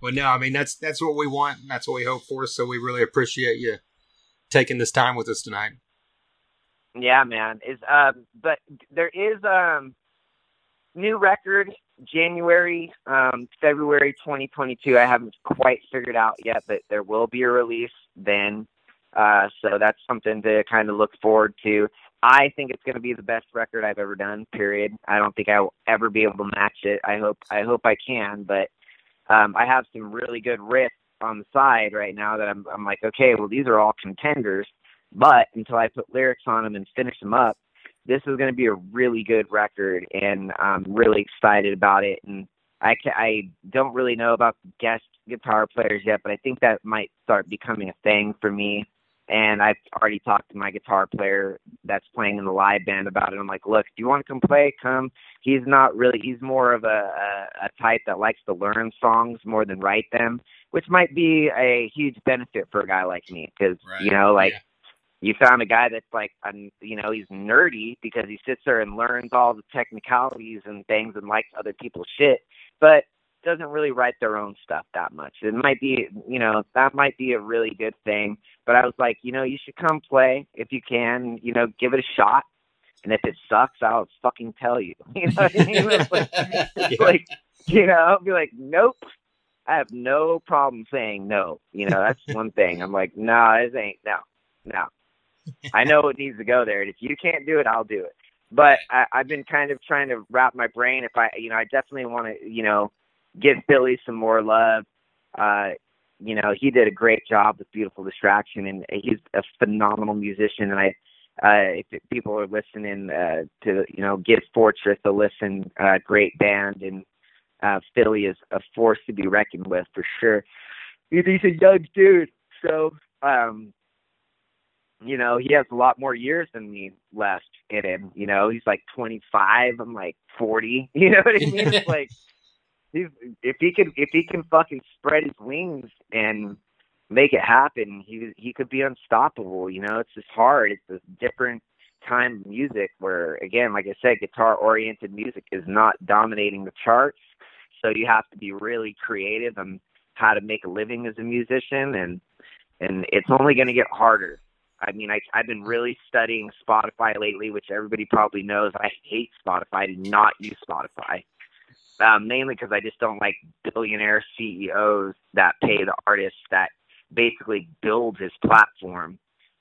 well, no, I mean that's that's what we want. And that's what we hope for. So we really appreciate you taking this time with us tonight. Yeah, man. Is um, but there is um, new record January, um, February 2022. I haven't quite figured out yet, but there will be a release then. Uh, so that's something to kind of look forward to. I think it's going to be the best record I've ever done. Period. I don't think I will ever be able to match it. I hope I hope I can, but um, I have some really good riffs on the side right now that I'm I'm like, okay, well these are all contenders, but until I put lyrics on them and finish them up, this is going to be a really good record, and I'm really excited about it. And I can, I don't really know about guest guitar players yet, but I think that might start becoming a thing for me. And I've already talked to my guitar player that's playing in the live band about it. I'm like, look, do you want to come play? Come. He's not really. He's more of a, a, a type that likes to learn songs more than write them, which might be a huge benefit for a guy like me because right. you know, like. Yeah you found a guy that's like, you know, he's nerdy because he sits there and learns all the technicalities and things and likes other people's shit, but doesn't really write their own stuff that much. It might be, you know, that might be a really good thing. But I was like, you know, you should come play if you can, you know, give it a shot. And if it sucks, I'll fucking tell you. You know what I mean? It's like, it's like, you know, I'll be like, nope. I have no problem saying no. You know, that's one thing. I'm like, no, nah, this ain't no, no. I know it needs to go there, and if you can't do it, I'll do it. But I, I've been kind of trying to wrap my brain. If I, you know, I definitely want to, you know, give Billy some more love. Uh, you know, he did a great job with Beautiful Distraction, and he's a phenomenal musician. And I, uh, if people are listening uh, to, you know, give Fortress a listen. Uh, great band, and uh, Billy is a force to be reckoned with for sure. He's a young dude, so um, you know, he has a lot more years than me left in him. You know, he's like 25. I'm like 40. You know what I mean? It's like he's if he could if he can fucking spread his wings and make it happen, he he could be unstoppable. You know, it's just hard. It's a different time of music where again, like I said, guitar oriented music is not dominating the charts. So you have to be really creative on how to make a living as a musician and and it's only going to get harder I mean, I, I've been really studying Spotify lately, which everybody probably knows. I hate Spotify. I do not use Spotify, um, mainly because I just don't like billionaire CEOs that pay the artists that basically build his platform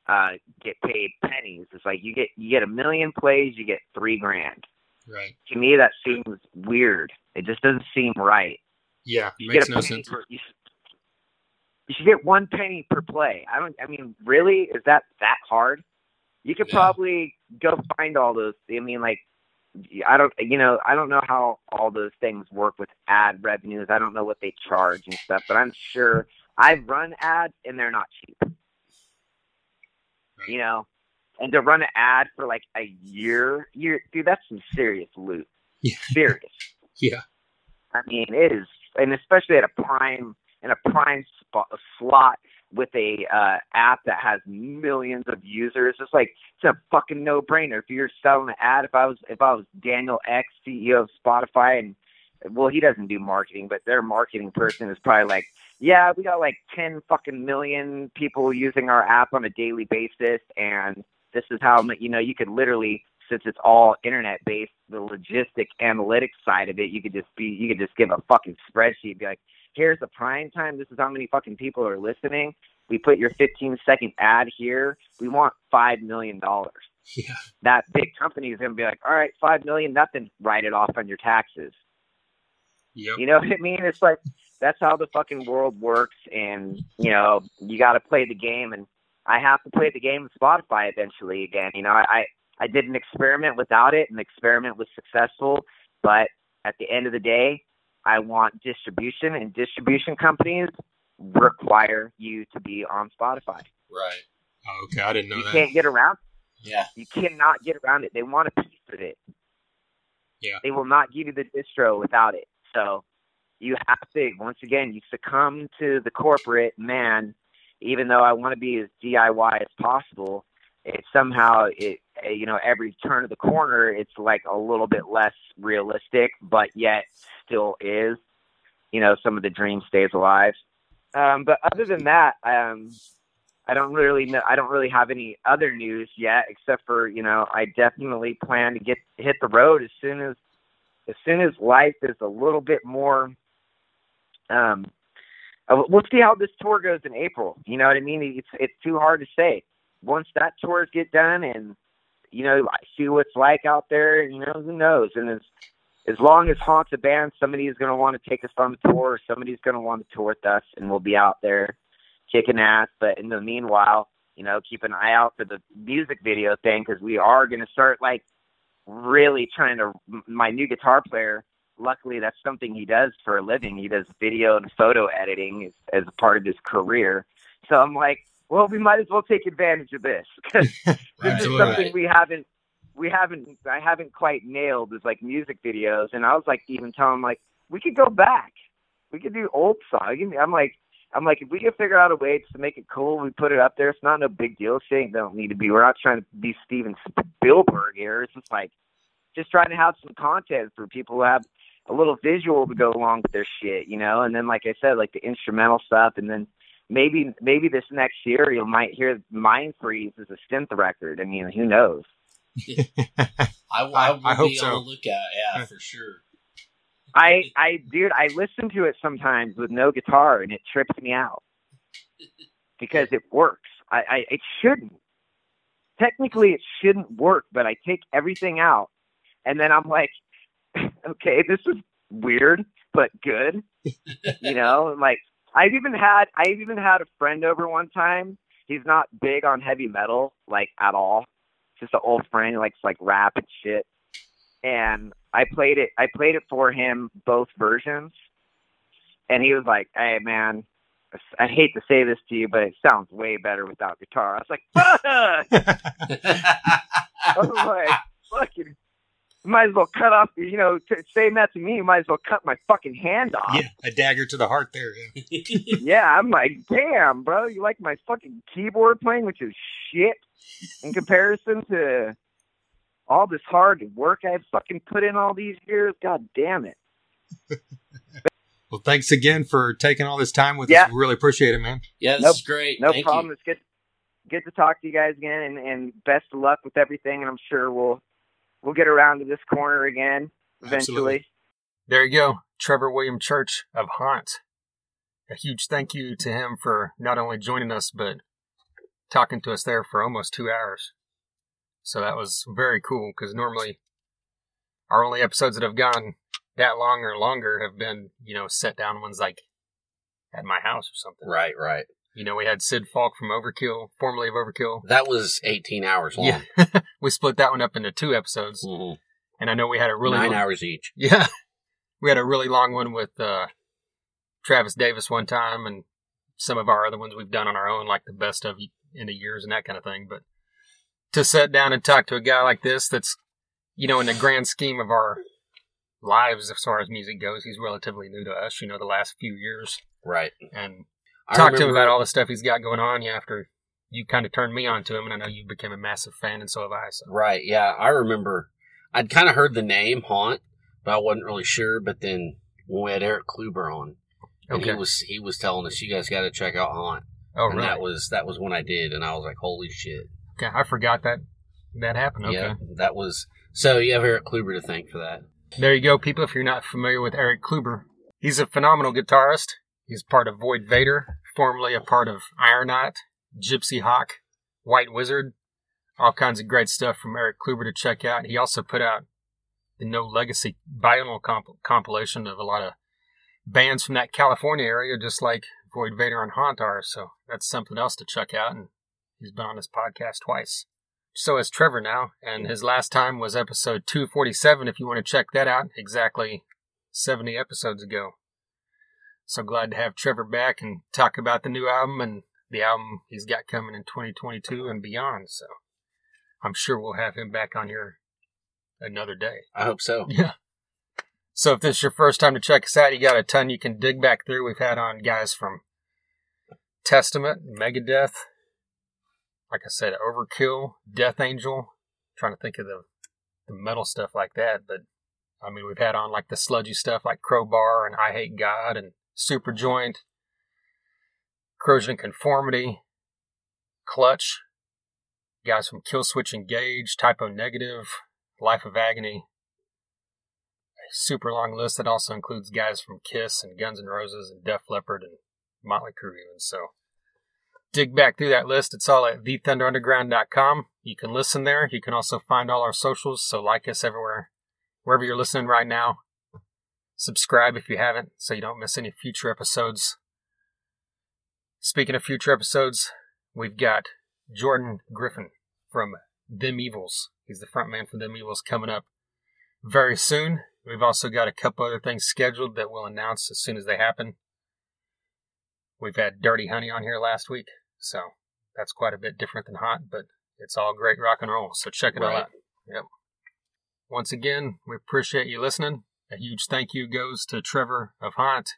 uh, get paid pennies. It's like you get you get a million plays, you get three grand. Right. To me, that seems weird. It just doesn't seem right. Yeah, you makes no sense. For, you, you should get one penny per play. I don't. I mean, really, is that that hard? You could yeah. probably go find all those. I mean, like, I don't. You know, I don't know how all those things work with ad revenues. I don't know what they charge and stuff, but I'm sure I've run ads and they're not cheap. You know, and to run an ad for like a year, year, dude, that's some serious loot. Yeah. Serious. yeah. I mean, it is, and especially at a prime in a prime spot, a slot with a uh, app that has millions of users. It's like it's a fucking no brainer. If you're selling an ad, if I was if I was Daniel Ek, CEO of Spotify, and well, he doesn't do marketing, but their marketing person is probably like, yeah, we got like ten fucking million people using our app on a daily basis, and this is how you know you could literally since it's all internet based, the logistic analytics side of it, you could just be you could just give a fucking spreadsheet, be like, here's the prime time. This is how many fucking people are listening. We put your 15 second ad here. We want five million dollars. Yeah. That big company is gonna be like, all right, five million, nothing. Write it off on your taxes. Yep. You know what I mean? It's like that's how the fucking world works, and you know you got to play the game. And I have to play the game with Spotify eventually again. You know, I I did an experiment without it, and the experiment was successful. But at the end of the day, I want distribution, and distribution companies require you to be on Spotify. Right. Oh, okay, I didn't know you that. You can't get around. Yeah. You cannot get around it. They want a piece of it. Yeah. They will not give you the distro without it. So you have to once again you succumb to the corporate man. Even though I want to be as DIY as possible, it somehow it you know every turn of the corner it's like a little bit less realistic but yet still is you know some of the dream stays alive um but other than that um i don't really know i don't really have any other news yet except for you know i definitely plan to get hit the road as soon as as soon as life is a little bit more, um, uh, we'll see how this tour goes in April. You know what I mean? It's it's too hard to say. Once that tours get done and you know see what's like out there, you know who knows. And as as long as Haunt's a band, somebody is going to want to take us on the tour. Somebody's going to want to tour with us, and we'll be out there kicking ass. But in the meanwhile, you know, keep an eye out for the music video thing because we are going to start like really trying to. My new guitar player, luckily, that's something he does for a living. He does video and photo editing as, as part of his career. So I'm like, well, we might as well take advantage of this because this is something we haven't we haven't I haven't quite nailed is like music videos and I was like even telling like we could go back. We could do old songs. I'm like I'm like if we can figure out a way to make it cool, we put it up there. It's not no big deal. Saying don't need to be. We're not trying to be Steven Spielberg here. It's just like just trying to have some content for people who have a little visual to go along with their shit, you know. And then like I said, like the instrumental stuff, and then maybe maybe this next year you might hear Mind Freeze as a synth record. I mean, who knows? I, I, will I be so. on the lookout. Yeah, for sure. I, I, dude, I listen to it sometimes with no guitar, and it trips me out because it works. I, I, it shouldn't. Technically, it shouldn't work, but I take everything out, and then I'm like, okay, this is weird, but good. you know, like I've even had, I've even had a friend over one time. He's not big on heavy metal, like at all just an old friend who likes like rap and shit. And I played it. I played it for him both versions, and he was like, "Hey, man, I hate to say this to you, but it sounds way better without guitar." I was like, "Fuck!" I was like, "Fucking." You might as well cut off, you know, t- saying that to me, you might as well cut my fucking hand off. Yeah, a dagger to the heart there. Yeah, yeah I'm like, damn, bro, you like my fucking keyboard playing, which is shit in comparison to all this hard work I've fucking put in all these years. God damn it. well, thanks again for taking all this time with yeah. us. We really appreciate it, man. Yeah, this nope, is great. No Thank problem. You. It's good, good to talk to you guys again, and, and best of luck with everything. And I'm sure we'll we'll get around to this corner again eventually. Absolutely. There you go, Trevor William Church of Haunt. A huge thank you to him for not only joining us but talking to us there for almost two hours. So that was very cool because normally our only episodes that have gone that long or longer have been, you know, set down ones like at my house or something. Right, right. You know, we had Sid Falck from Overkill, formerly of Overkill. That was 18 hours long. Yeah. we split that one up into two episodes. Mm-hmm. And I know we had a really nine long, hours each. Yeah. We had a really long one with uh, Travis Davis one time and some of our other ones we've done on our own, like the best of in the years and that kind of thing. But to sit down and talk to a guy like this, that's you know, in the grand scheme of our lives as far as music goes, he's relatively new to us. You know, the last few years, right? And I talk to him about all the stuff he's got going on. After you kind of turned me on to him, and I know you became a massive fan, and so have I. So. Right? Yeah, I remember. I'd kind of heard the name Haunt, but I wasn't really sure. But then when we had Erik Kluiber on, and okay. he was he was telling us, "You guys got to check out Haunt." Oh, and really? that was that was when I did, and I was like, "Holy shit!" Okay, I forgot that that happened. Okay, yeah, that was so. You have Erik Kluiber to thank for that. There you go, people. If you're not familiar with Erik Kluiber, he's a phenomenal guitarist. He's part of Void Vader, formerly a part of Iron Ironite, Gypsy Hawk, White Wizzard. All kinds of great stuff from Erik Kluiber to check out. He also put out the No Legacy vinyl comp- compilation of a lot of bands from that California area, just like Void Vader and Haunt are. So that's something else to check out. And he's been on this podcast twice. So is Trevor now, and his last time was episode 247. If you want to check that out, exactly 70 episodes ago. So glad to have Trevor back and talk about the new album and the album he's got coming in 2022 and beyond. So I'm sure we'll have him back on here another day. I hope so. Yeah. So if this is your first time to check us out, you got a ton you can dig back through. We've had on guys from Testament, Megadeth, like I said, Overkill, Death Angel. I'm trying to think of the the metal stuff like that, but I mean we've had on like the sludgy stuff like Crowbar and Eyehategod and Superjoint, Corrosion Conformity, Clutch, guys from Killswitch Engage, Type O Negative, Life of Agony. super long list that also includes guys from Kiss and Guns N' Roses and Def Leppard and Motley Crue even. So dig back through that list. It's all at thethunderunderground.com. You can listen there. You can also find all our socials. So like us everywhere, wherever you're listening right now. Subscribe if you haven't so you don't miss any future episodes. Speaking of future episodes, we've got Jordan Griffin from Them Evils. He's the front man for Them Evils coming up very soon. We've also got a couple other things scheduled that we'll announce as soon as they happen. We've had Dirty Honey on here last week, so that's quite a bit different than Haunt, but it's all great rock and roll. So check it Right. all out. Yep. Once again, we appreciate you listening. A huge thank you goes to Trevor of Haunt,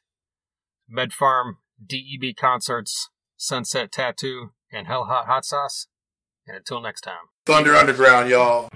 MedPharm, DEB Concerts, Sunset Tattoo, and Hell Hot Hot Sauce. And until next time. Thunder Underground, y'all.